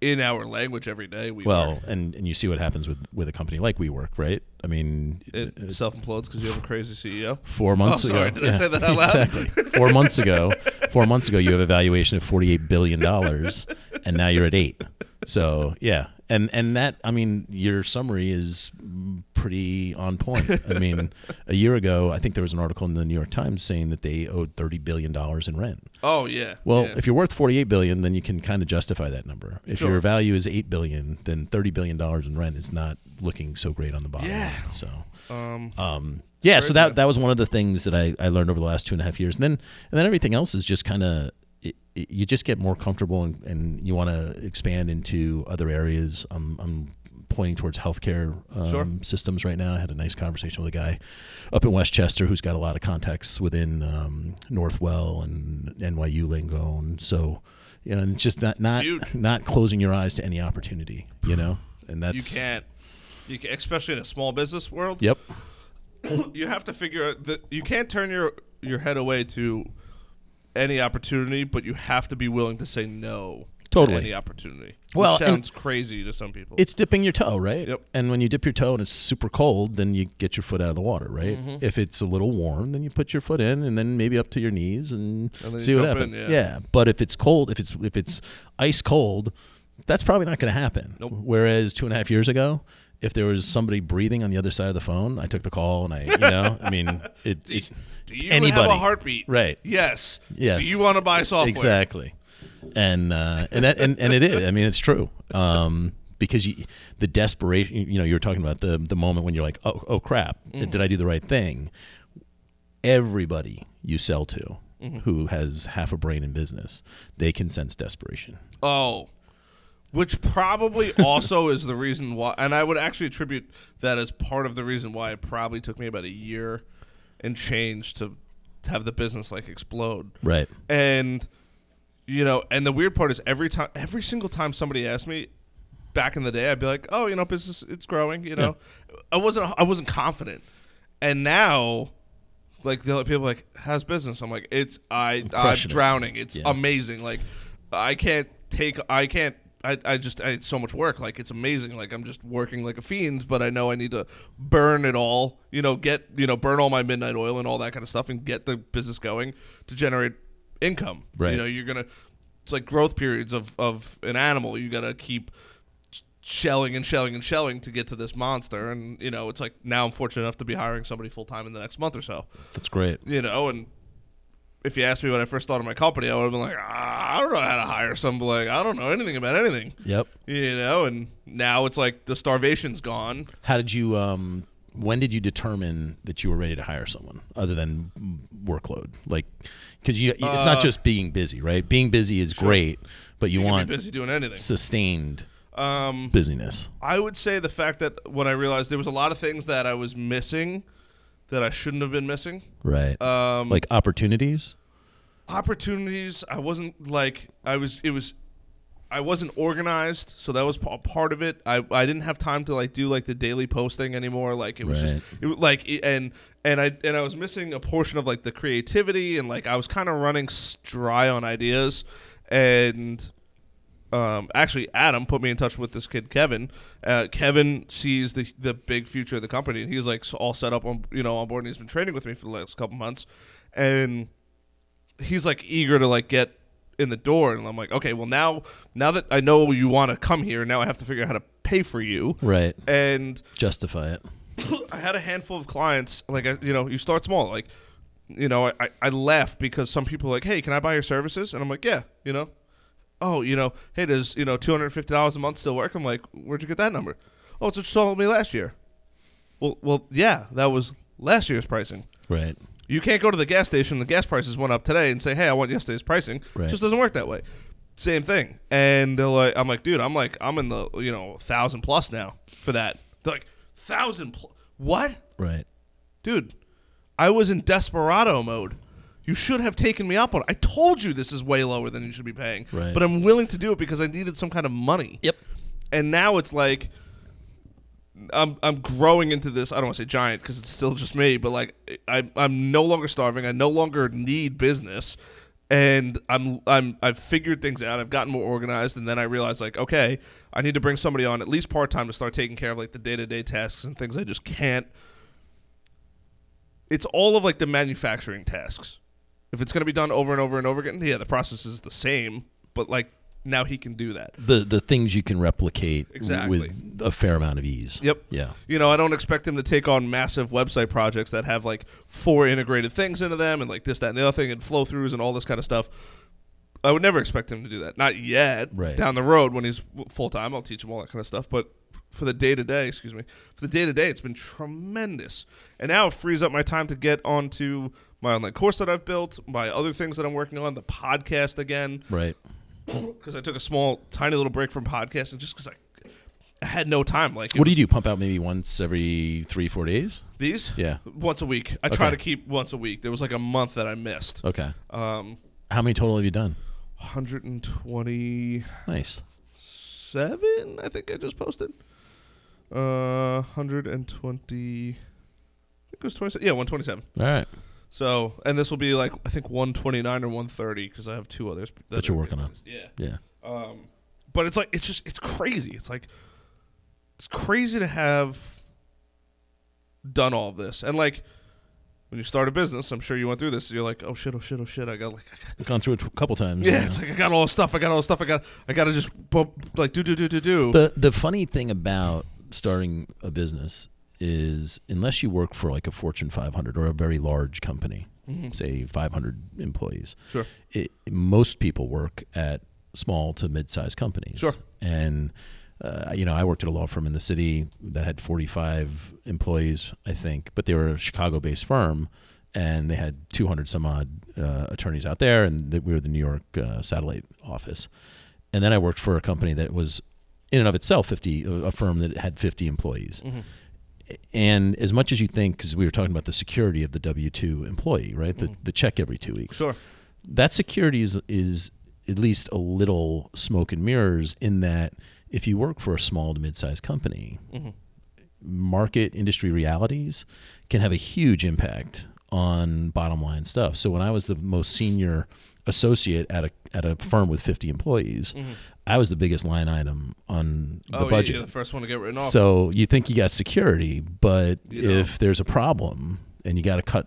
in our language every day. WeWork. well, and and you see what happens with with a company like WeWork, right? I mean, it uh, self implodes because you have a crazy CEO. four months Oh, sorry, ago. did I say that out loud? Exactly. Four months ago, four months ago, you have a valuation of forty-eight billion dollars, and now you're at eight. So yeah, and and that I mean, your summary is pretty on point. I *laughs* mean, a year ago, I think there was an article in the New York Times saying that they owed thirty billion dollars in rent. Oh yeah. Well, yeah. if you're worth 48 billion, then you can kind of justify that number. If Sure. your value is 8 billion, then 30 billion dollars in rent is not looking so great on the bottom Yeah. line. So, um, um, yeah, so that that was one of the things that I, I learned over the last two and a half years. And then and then everything else is just kind of you just get more comfortable and, and you want to expand into other areas. I'm, I'm pointing towards healthcare um, Sure. systems right now. I had a nice conversation with a guy up in Westchester who's got a lot of contacts within um, Northwell and NYU Langone, and so you know, and it's just not not not closing your eyes to any opportunity, you know, and that's you can't. You can, especially in a small business world. Yep. you have to figure out that you can't turn your your head away to any opportunity, but you have to be willing to say no Totally. to any opportunity. Well, which sounds crazy to some people. It's dipping your toe, right? Yep. And when you dip your toe and it's super cold, then you get your foot out of the water, right? Mm-hmm. If it's a little warm, then you put your foot in, and then maybe up to your knees and, And see what jump in, happens. yeah. But if it's cold, if it's if it's ice cold, that's probably not going to happen. Nope. Whereas two and a half years ago, if there was somebody breathing on the other side of the phone, I took the call and I, you know, I mean, it, *laughs* it Do you anybody, have a heartbeat? right? Yes. Yes. Do you want to buy software? Exactly. And uh, and that, and and it is. I mean, it's true. Um, because you, the desperation. You know, you were talking about the the moment when you're like, oh, oh crap, Mm-hmm. did I do the right thing? Everybody you sell to, Mm-hmm. who has half a brain in business, they can sense desperation. Oh, which probably *laughs* also is the reason why, and I would actually attribute that as part of the reason why it probably took me about a year and change to have the business like explode. Right. And you know, and the weird part is every time, every single time somebody asked me back in the day, I'd be like, "Oh, you know, business it's growing." You know, I wasn't I wasn't confident, and now. Like the other people, are like how's business? I'm like, it's I I'm drowning. It's Yeah. amazing. Like I can't take I can't I, I just I, it's so much work. Like it's amazing. Like i'm just working like a fiend but i know i need to burn it all you know get you know burn all my midnight oil and all that kind of stuff and get the business going to generate income. Right. you know you're gonna it's like growth periods of of an animal. You gotta keep shelling and shelling and shelling to get to this monster. And you know it's like now i'm fortunate enough to be hiring somebody full-time in the next month or so. That's great. you know, and if you asked me when I first started my company, I would have been like, ah, I don't know how to hire somebody. Like, I don't know anything about anything, Yep. you know. And now it's like the starvation's gone. How did you? Um, when did you determine that you were ready to hire someone other than workload? Like, because you, it's not Uh, just being busy, right? Being busy is great, but you, You, want be busy doing anything. sustained Um, busyness. I would say the fact that when I realized there was a lot of things that I was missing that I shouldn't have been missing. Right. Um, like opportunities. opportunities. I wasn't like I was. It was. I wasn't organized, so that was pa- part of it. I, I didn't have time to like do like the daily posting anymore. Like it was Right. just it, like it- and and I and I was missing a portion of like the creativity and like I was kind of running dry on ideas and um, actually Adam put me in touch with this kid Kevin. Uh, Kevin sees the the big future of the company, and he's like all set up on you know on board, and he's been training with me for the last couple months, and he's like eager to like get in the door, and I'm like, okay, well now now that I know you want to come here, now I have to figure out how to pay for you, Right. and Justify it. *coughs* I had a handful of clients. Like, you know, you start small. Like, you know, I, I left because some people are like, hey, can I buy your services? And I'm like, yeah, you know. Oh, you know, hey, does, you know, $250 a month still work? I'm like, where'd you get that number? Oh, it's what you told me last year. Well, well, yeah, that was last year's pricing. Right. You can't go to the gas station, the gas prices went up today, and say, hey, I want yesterday's pricing. Right. It just doesn't work that way. Same thing. And they're like, I'm like, dude, I'm like, I'm in the, you know, thousand plus now for that. They're like, thousand plus? What? Right. dude, I was in desperado mode. You should have taken me up on it. I told you this is way lower than you should be paying. Right. But I'm willing to do it because I needed some kind of money. Yep. And now it's like I'm I'm growing into this. I don't want to say giant because it's still just me, but like I I'm no longer starving. I no longer need business, and I'm I'm I've figured things out. I've gotten more organized, and then I realized like okay, I need to bring somebody on at least part time to start taking care of like the day to day tasks and things I just can't. It's all of like the manufacturing tasks. If it's going to be done over and over and over again, yeah, the process is the same, but like now he can do that. The the things you can replicate Exactly. with a fair amount of ease. Yep. Yeah. You know, I don't expect him to take on massive website projects that have like four integrated things into them and like this, that, and the other thing and flow throughs and all this kind of stuff. I would never expect him to do that. Not yet. Right. Down the road when he's full time, I'll teach him all that kind of stuff. But for the day to day, excuse me, for the day to day, it's been tremendous. And now it frees up my time to get onto my online course that I've built, my other things that I'm working on, the podcast again Right. *clears throat* because I took a small, tiny little break from podcasting just because I, I had no time. Like, What do you do? Pump out maybe once every three, four days? These? Yeah. Once a week. I try Okay. to keep once a week. There was like a month that I missed. Okay. Um, How many total have you done? 127, Nice. Seven. I think I just posted. Uh, 120. I think it was 27. Yeah, 127. All right. So, and this will be like I think 129 or 130 because I have two others That are you're working on. Yeah. Yeah. Um, but it's like it's just it's crazy. It's like it's crazy to have done all of this, and like when you start a business, I'm sure you went through this. You're like, oh shit, oh shit, oh shit. I got like, I got, gone through it a couple times. yeah, it's like I got all this stuff. I got all this stuff. I got I got to just like do do do do do. The the funny thing about starting a business is unless you work for like a Fortune 500 or a very large company, say 500 employees. Sure. It, most people work at small to mid-sized companies. Sure. And uh, you know, I worked at a law firm in the city that had 45 employees, I think, but they were a Chicago-based firm, and they had 200 some odd uh, attorneys out there, and we were the New York uh, satellite office. And then I worked for a company that was, in and of itself, 50, a firm that had 50 employees. Mm-hmm. And as much as you think, because we were talking about the security of the W two employee, right? The, the check every two weeks Sure. that security is is at least a little smoke and mirrors in that if you work for a small to mid-sized company, Mm-hmm. market industry realities can have a huge impact on bottom line stuff. So when I was the most senior associate at a at a firm with 50 employees, I was the biggest line item on the oh, yeah, budget. you're the first one to get written off. So you think you got security, but You know. if there's a problem and you got to cut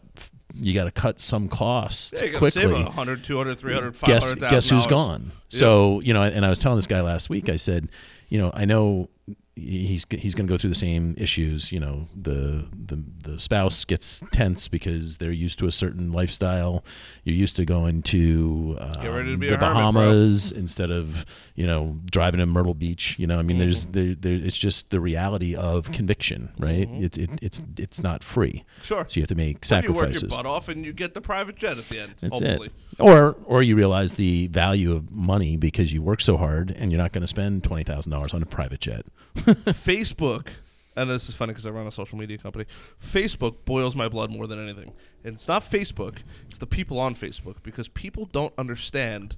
you got to cut some costs yeah, you quickly save a 100, 200, 300, guess 500,000 guess who's gone. So you know, and I was telling this guy last week. I said, you know, I know he's he's going to go through the same issues. You know, the the the spouse gets tense because they're used to a certain lifestyle. You're used to going to um, to the a hermit. Bahamas instead of you know driving to Myrtle Beach. You know, I mean, there's Mm-hmm. there, there it's just the reality of conviction, right? It, it it's it's not free. Sure. So you have to make But you work sacrifices. your butt off and you get the private jet at the end. That's hopefully. it. Or or you realize the value of money because you work so hard and you're not going to spend twenty thousand dollars on a private jet. *laughs* Facebook, and this is funny because I run a social media company. Facebook boils my blood more than anything, and it's not Facebook; it's the people on Facebook because people don't understand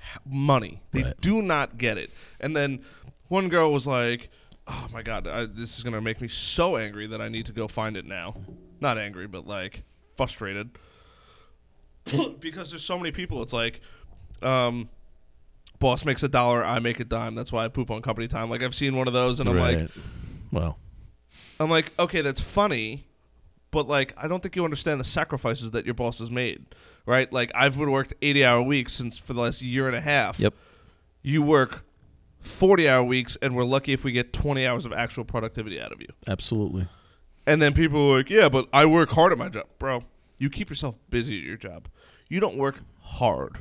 h- money. They Right. do not get it. And then one girl was like, "Oh my god, I, this is gonna make me so angry that I need to go find it now." Not angry, but like frustrated *coughs* because there's so many people. It's like. Um, boss makes a dollar, I make a dime. That's why I poop on company time. Like I've seen one of those, and I'm like, Right. well, I'm like, okay, that's funny, but like, I don't think you understand the sacrifices that your boss has made, right? Like, I've been worked 80 hour weeks since for the last year and a half. Yep. You work 40 hour weeks, and we're lucky if we get 20 hours of actual productivity out of you. absolutely. And then people are like, yeah, but I work hard at my job, bro. You keep yourself busy at your job. You don't work hard.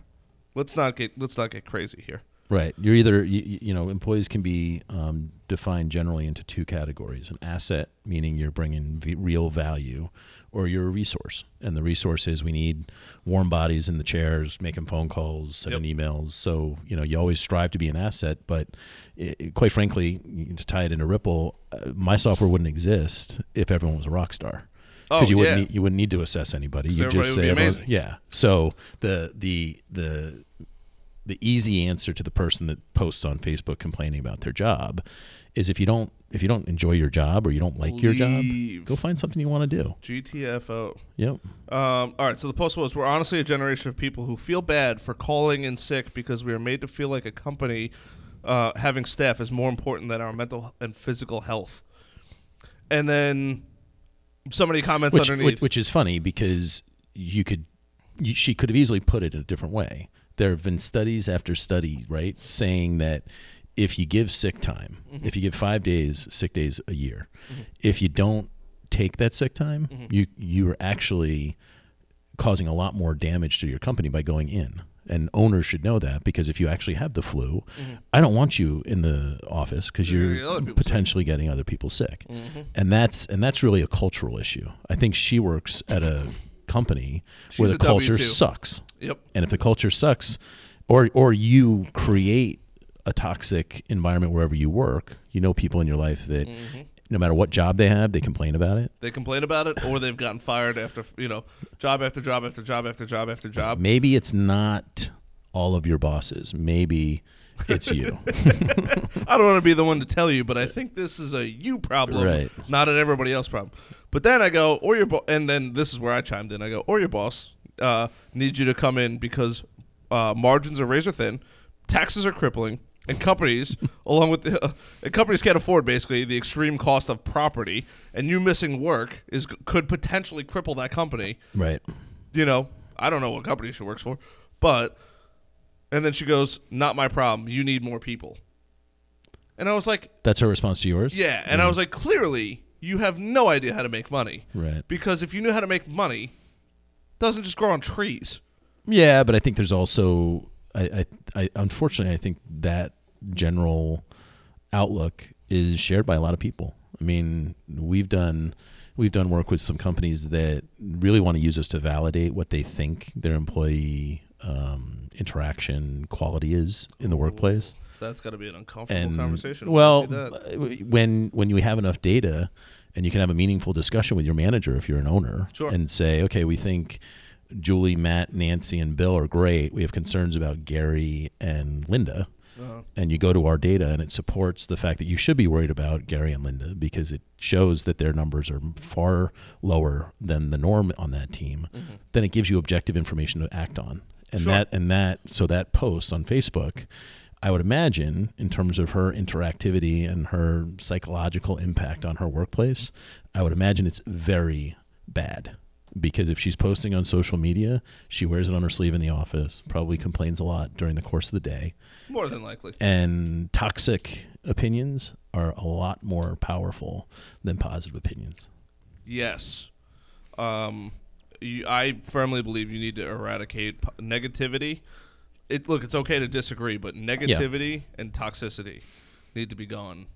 Let's not get let's not get crazy here. Right. You're either you, you know employees can be um, defined generally into two categories: an asset, meaning you're bringing v- real value, or you're a resource. And the resource is we need warm bodies in the chairs, making phone calls, sending emails. So you know you always strive to be an asset, but i i- quite frankly, to tie it into Ripple, uh, my software wouldn't exist if everyone was a rock star. Because Oh, you wouldn't yeah. need, you wouldn't need to assess anybody. You just say would be everyone's- amazing. yeah. So the the the the easy answer to the person that posts on Facebook complaining about their job is if you don't if you don't enjoy your job or you don't like your job, go find something you want to do. GTFO. Yep. Um, all right, so the post was We're honestly a generation of people who feel bad for calling in sick because we are made to feel like a company uh, having staff is more important than our mental and physical health. And then somebody comments Which, underneath. which which is funny because you could you, she could have easily put it in a different way. There have been studies after study, right, saying that if you give sick time, Mm-hmm. if you give 5 days sick days a year, if you don't take that sick time, Mm-hmm. you you are actually causing a lot more damage to your company by going in. And owners should know that because if you actually have the flu, I don't want you in the office because You're you're gonna get other people sick. potentially getting other people sick. Mm-hmm. And that's and that's really a cultural issue. I think she works at a company where the culture W2. sucks. yep. And if the culture sucks or or you create a toxic environment wherever you work, you know people in your life that Mm-hmm. No matter what job they have, they complain about it. They complain about it, or they've gotten fired after, you know, job after job after job after job after job. Maybe it's not all of your bosses. Maybe it's you. *laughs* I don't want to be the one to tell you, but I think this is a you problem, Right. not an everybody else problem. But then I go, or your bo- and then this is where I chimed in. I go, or your boss uh, needs you to come in because uh, margins are razor thin, taxes are crippling, and companies, *laughs* along with the, uh, and companies can't afford basically the extreme cost of property, and you missing work is could potentially cripple that company right. you know, I don't know what company she works for, but and then she goes, "Not my problem. You need more people." And I was like, That's her response to yours. yeah. And I was like, clearly, you have no idea how to make money. Right. Because if you knew how to make money, it doesn't just grow on trees. Yeah, but I think there's also, I, I, I unfortunately, I think that general outlook is shared by a lot of people. I mean, we've done we've done work with some companies that really want to use us to validate what they think their employee um, interaction quality is in the workplace. That's got to be an uncomfortable And conversation. well, you see that. when when you have enough data and you can have a meaningful discussion with your manager if you're an owner Sure. and say, okay, we think Julie, Matt, Nancy, and Bill are great. We have concerns about Gary and Linda. Uh-huh. And you go to our data and it supports the fact that you should be worried about Gary and Linda because it shows that their numbers are far lower than the norm on that team. Then it gives you objective information to act on. And Sure. that and that so that post on Facebook I would imagine, in terms of her interactivity and her psychological impact on her workplace, I would imagine it's very bad. Because if she's posting on social media, she wears it on her sleeve in the office, probably complains a lot during the course of the day. More than likely. And toxic opinions are a lot more powerful than positive opinions. Yes. Um, you, I firmly believe you need to eradicate p- negativity. It look, it's okay to disagree, but negativity and toxicity need to be gone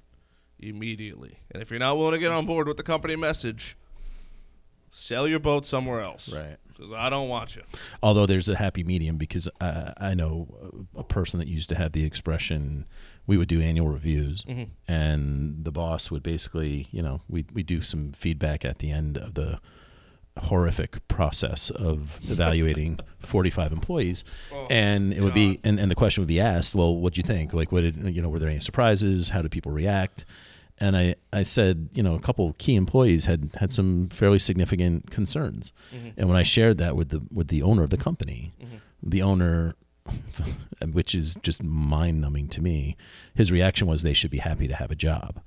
immediately. And if you're not willing to get on board with the company message, sell your boat somewhere else. Right. Because I don't want you. Although there's a happy medium because I, I know a person that used to have the expression, we would do annual reviews, mm-hmm. and the boss would basically, you know, we we do some feedback at the end of the horrific process of evaluating *laughs* 45 employees Oh, and it would be and, and the question would be asked well what do you think like what did you know were there any surprises how did people react and I, I said you know a couple key employees had had some fairly significant concerns. Mm-hmm. And when I shared that with the with the owner of the company mm-hmm. the owner *laughs* which is just mind numbing to me his reaction was they should be happy to have a job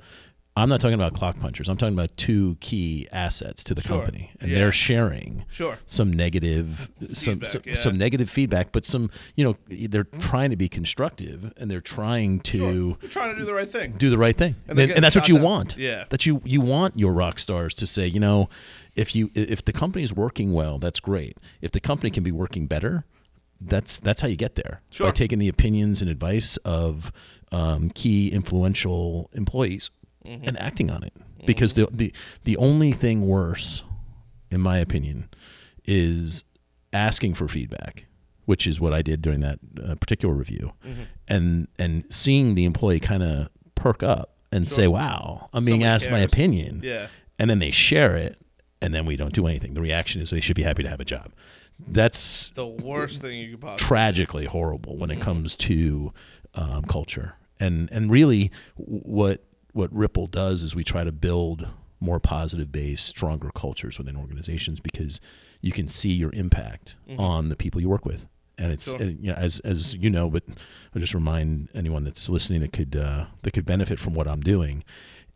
I'm not talking about clock punchers. I'm talking about two key assets to the Sure. company, and Yeah. they're sharing Sure. some negative some Feedback, some, yeah. some negative feedback but some you know they're trying to be constructive and they're trying to Sure. Trying to do the right thing. do the right thing And and, and, that's what you want Yeah. that you you want your rock stars to say you know if you if the company is working well that's great if the company can be working better that's that's how you get there Sure. by taking the opinions and advice of um, key influential employees Mm-hmm. and acting on it because the, the the only thing worse in my opinion is asking for feedback which is what I did during that uh, particular review Mm-hmm. and and seeing the employee kind of perk up and say wow I'm being Somebody asked my opinion Yeah. and then they share it and then we don't do anything the reaction is they should be happy to have a job that's The worst thing you could possibly tragically horrible when Mm-hmm. it comes to um, culture. And and really, what what Ripple does is we try to build more positive based, stronger cultures within organizations because you can see your impact on the people you work with. And it's Mm-hmm. Sure. and, you know, as as you know, but I'll just remind anyone that's listening that could uh, that could benefit from what I'm doing.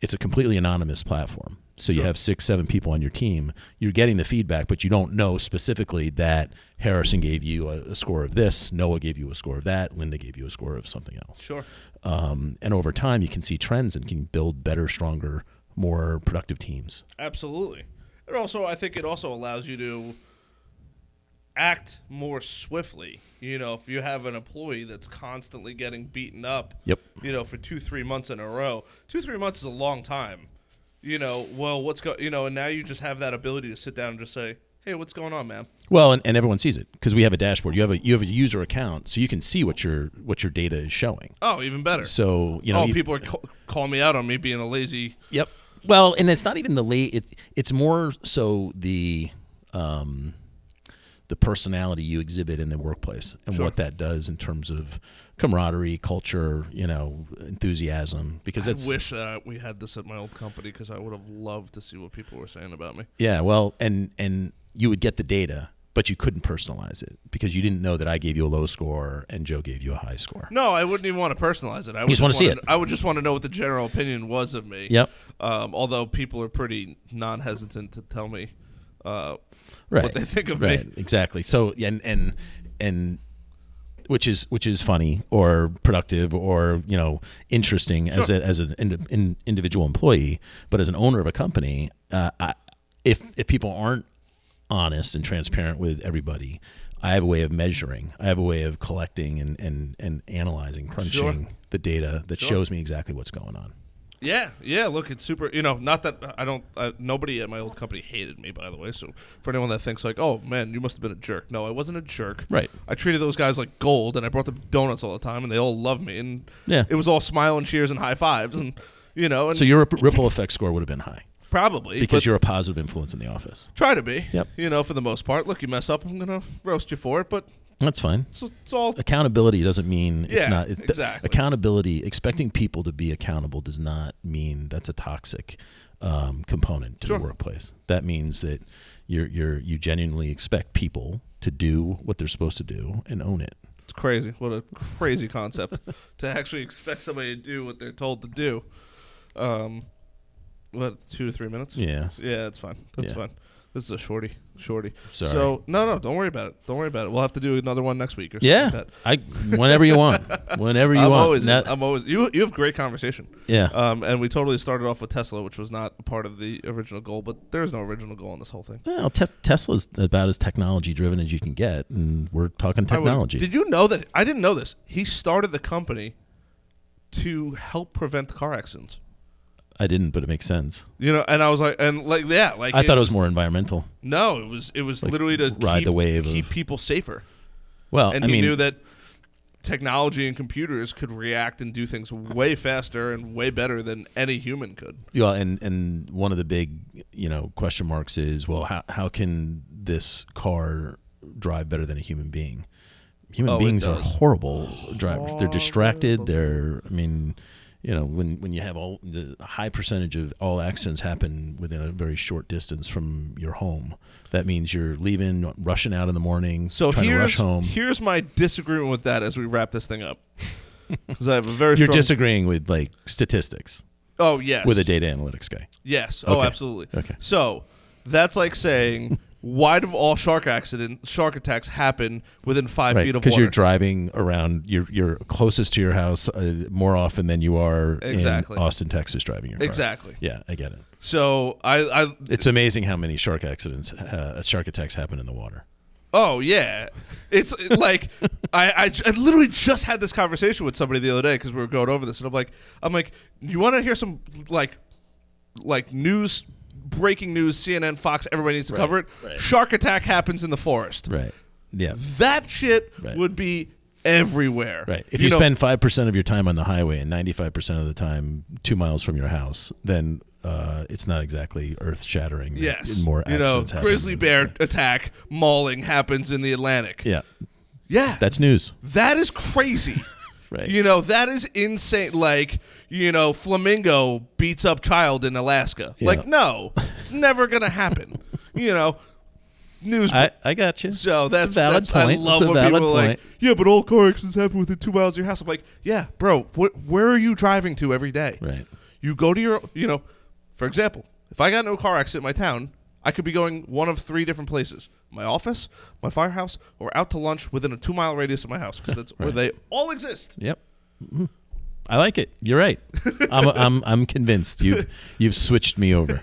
It's a completely anonymous platform. So you have six, seven people on your team. You're getting the feedback, but you don't know specifically that Harrison gave you a, a score of this, Noah gave you a score of that, Linda gave you a score of something else. Sure. Um, and over time, you can see trends and can build better, stronger, more productive teams. Absolutely. It also, I think, it also allows you to act more swiftly. You know, if you have an employee that's constantly getting beaten up, Yep. you know, for two, three months in a row, two, three months is a long time. You know, well, what's going, you know, and now you just have that ability to sit down and just say, "Hey, what's going on, man?" Well, and, and everyone sees it because we have a dashboard. You have a you have a user account, so you can see what your what your data is showing. Oh, even better. So you know, oh, you- people are ca- calling me out on me being a lazy. Yep. Well, and it's not even the late. It's it's more so the um, the personality you exhibit in the workplace and Sure. what that does in terms of camaraderie, culture, you know, enthusiasm. Because I wish that we had this at my old company because I would have loved to see what people were saying about me. yeah. Well, and and you would get the data, but you couldn't personalize it because you didn't know that I gave you a low score and Joe gave you a high score. No, I wouldn't even want to personalize it. I would just wanna see it. I would just want to know what the general opinion was of me. Yep. Um, although people are pretty non-hesitant to tell me uh, Right. what they think of right. me. Exactly. So and and and which is which is funny or productive or you know interesting as a, as an in, in, individual employee, but as an owner of a company, uh, I, if if people aren't honest and transparent with everybody, I have a way of measuring. I have a way of collecting and and, and analyzing, crunching the data that Sure. shows me exactly what's going on. Yeah, yeah. Look, it's super. You know, not that I don't. Uh, nobody at my old company hated me, by the way. So for anyone that thinks like, oh man, you must have been a jerk. No, I wasn't a jerk. Right. I treated those guys like gold, and I brought them donuts all the time, and they all loved me. And Yeah. it was all smile and cheers and high fives, and you know, and So your ripple effect score would have been high probably because you're a positive influence in the office. try to be. Yep. You know, for the most part. Look, you mess up, I'm gonna roast you for it, but That's fine. So it's all. accountability doesn't mean it's not it, exactly. accountability expecting people to be accountable does not mean that's a toxic um, component to Sure. the workplace that means that you're you're you genuinely expect people to do what they're supposed to do and own it It's crazy. What a crazy concept *laughs* to actually expect somebody to do what they're told to do. Um, what two to three minutes? yeah Yeah, it's fine. That's Yeah. fine. This is a shorty, shorty. Sorry. So no, no, don't worry about it. Don't worry about it. We'll have to do another one next week or something yeah like that. i whenever you want *laughs* whenever you I'm want always, Not- I'm always. You, you have great conversation. yeah Um, and we totally started off with Tesla, which was not a part of the original goal, but there is no original goal in this whole thing. well te- tesla's about as technology driven as you can get and we're talking I would- technology Did you know that? I didn't know this. He started the company to help prevent car accidents. I didn't but it makes sense You know, and I was like, and like, yeah, like i thought it was more environmental no, it was it was Like, literally to ride keep, the wave keep of- people safer. well and i he mean knew that technology and computers could react and do things way faster and way better than any human could. Yeah, and and one of the big you know question marks is well, how how can this car drive better than a human being? Human Oh, beings are horrible drivers. They're distracted. They're I mean, you know, when when you have all the high percentage of all accidents happen within a very short distance from your home, that means you're leaving, rushing out in the morning, So trying to rush home. here's my disagreement with that as we wrap this thing up. *laughs* Because I have a very You're disagreeing with like statistics oh yes. with a data analytics guy. Yes. Oh, Okay. absolutely. Okay. So that's like saying, why do all shark accident shark attacks happen within five right feet of water? because you're driving around you're you're closest to your house uh, more often than you are Exactly. in Austin Texas driving your car exactly. yeah I get it So I, I it's amazing how many shark accidents uh, shark attacks happen in the water Oh yeah, it's like *laughs* I, I literally just had this conversation with somebody the other day because we were going over this, and I'm like, I'm like, you want to hear some like, like news, breaking news, CNN, Fox, everybody needs to Right, cover it. right. Shark attack happens in the forest. right yeah That shit Right. would be everywhere. right if you, know, spend 5% of your time on the highway and 95% of the time 2 miles from your house then uh, it's not exactly earth shattering yes, more you know, grizzly bear attack, mauling happens in the Atlantic. yeah yeah, that's news that is crazy. *laughs* right You know, that is insane. Like, you know, flamingo beats up child in Alaska. Yeah. Like, no, it's never gonna happen. *laughs* you know, news. I, I got you so that's a valid that's, point I love it's a when valid people are point like, yeah, but all car accidents happen within two miles of your house. I'm like, yeah, bro, wh- where are you driving to every day? right You go to your, you know, for example, if I got no car accident in my town, I could be going one of three different places: my office, my firehouse, or out to lunch within a two mile radius of my house because that's *laughs* where they all exist. Yep. Mhm. I like it. You're right. *laughs* I'm, I'm, I'm convinced you've you've switched me over.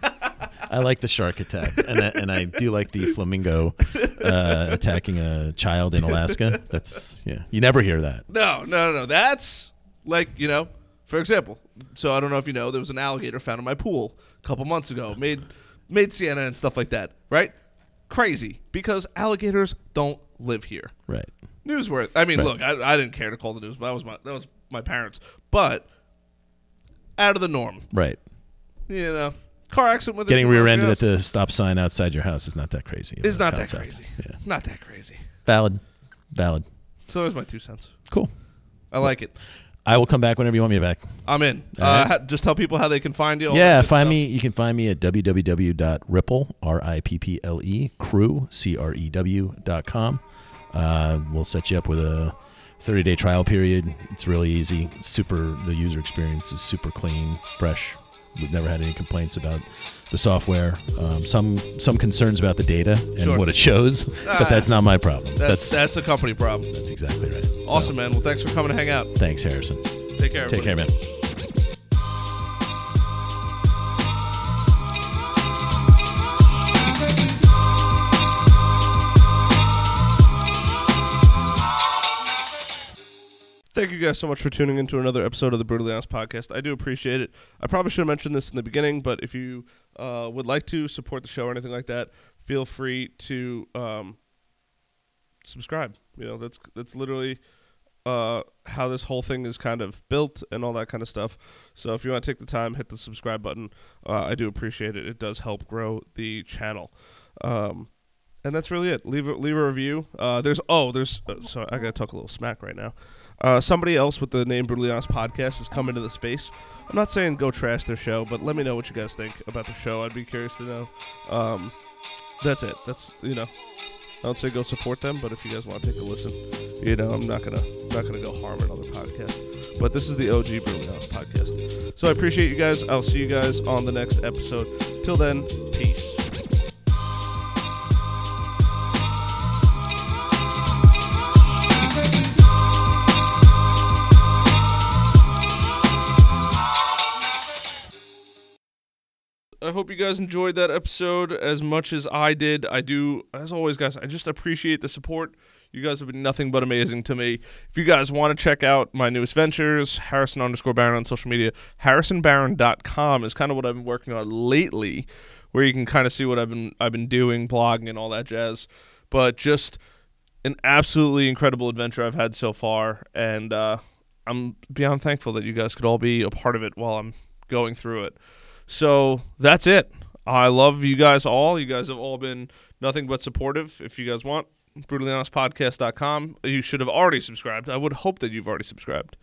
I like the shark attack, and I, and I do like the flamingo uh, attacking a child in Alaska. That's yeah. You never hear that. No, no, no, no. That's like, you know, for example, so I don't know if you know, there was an alligator found in my pool a couple months ago, made made CNN and stuff like that, right? Crazy because alligators don't live here. Right. Newsworthy. I mean, Right. look, I, I didn't care to call the news, but that was my that was my parents. But out of the norm, Right. you know, car accident with Getting rear-ended at the stop sign outside your house is not that crazy. is not that crazy. Yeah. Not that crazy. Valid. Valid. So there's my two cents. Cool. I like it. I will come back whenever you want me back. I'm in. All Uh, right. ha- just tell people how they can find you. all yeah, good find stuff. me. You can find me at www.ripple, R-I-P-P-L-E, crew, C-R-E-W dot com. Uh, we'll set you up with a 30-day trial period. It's really easy. Super. The user experience is super clean, fresh. We've never had any complaints about the software. Um, some some concerns about the data and Sure. what it shows, Ah, but that's not my problem. That's that's a company problem. that's exactly right. So, Awesome, man. Well, thanks for coming to hang out. Thanks, Harrison. Take care. Take everybody. care, man. Thank you guys so much for tuning into another episode of the Brutally Honest podcast. I do appreciate it. I probably should have mentioned this in the beginning, but if you uh, would like to support the show or anything like that, feel free to um, subscribe. You know, that's that's literally uh, how this whole thing is kind of built and all that kind of stuff. So if you want to take the time, hit the subscribe button. Uh, I do appreciate it. It does help grow the channel. Um, and that's really it. Leave a, leave a review. Uh, there's oh there's uh, so I gotta talk a little smack right now. Uh, somebody else with the name Brutally Honest Podcast has come into the space. I'm not saying go trash their show, but let me know what you guys think about the show. I'd be curious to know. Um, that's it. That's you know. I don't say go support them, but if you guys want to take a listen, you know, I'm not gonna not gonna go harm another podcast. But this is the OG Brutally Honest podcast. So I appreciate you guys. I'll see you guys on the next episode. Till then, peace. I hope you guys enjoyed that episode as much as I did. I do, as always, guys, I just appreciate the support. You guys have been nothing but amazing to me. If you guys want to check out my newest ventures, Harrison underscore Barron on social media, harrisonbarron.com is kind of what I've been working on lately, where you can kind of see what I've been I've been doing, blogging and all that jazz. But just an absolutely incredible adventure I've had so far, and uh, I'm beyond thankful that you guys could all be a part of it while I'm going through it. So that's it. I love you guys all. You guys have all been nothing but supportive. If you guys want, brutallyhonestpodcast.com. You should have already subscribed. I would hope that you've already subscribed.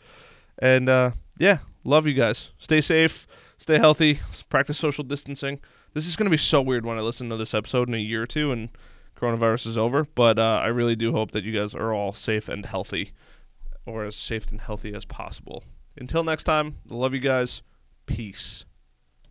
And uh, yeah, love you guys. Stay safe, stay healthy, practice social distancing. This is going to be so weird when I listen to this episode in a year or two and coronavirus is over. But uh, I really do hope that you guys are all safe and healthy, or as safe and healthy as possible. Until next time, love you guys. Peace.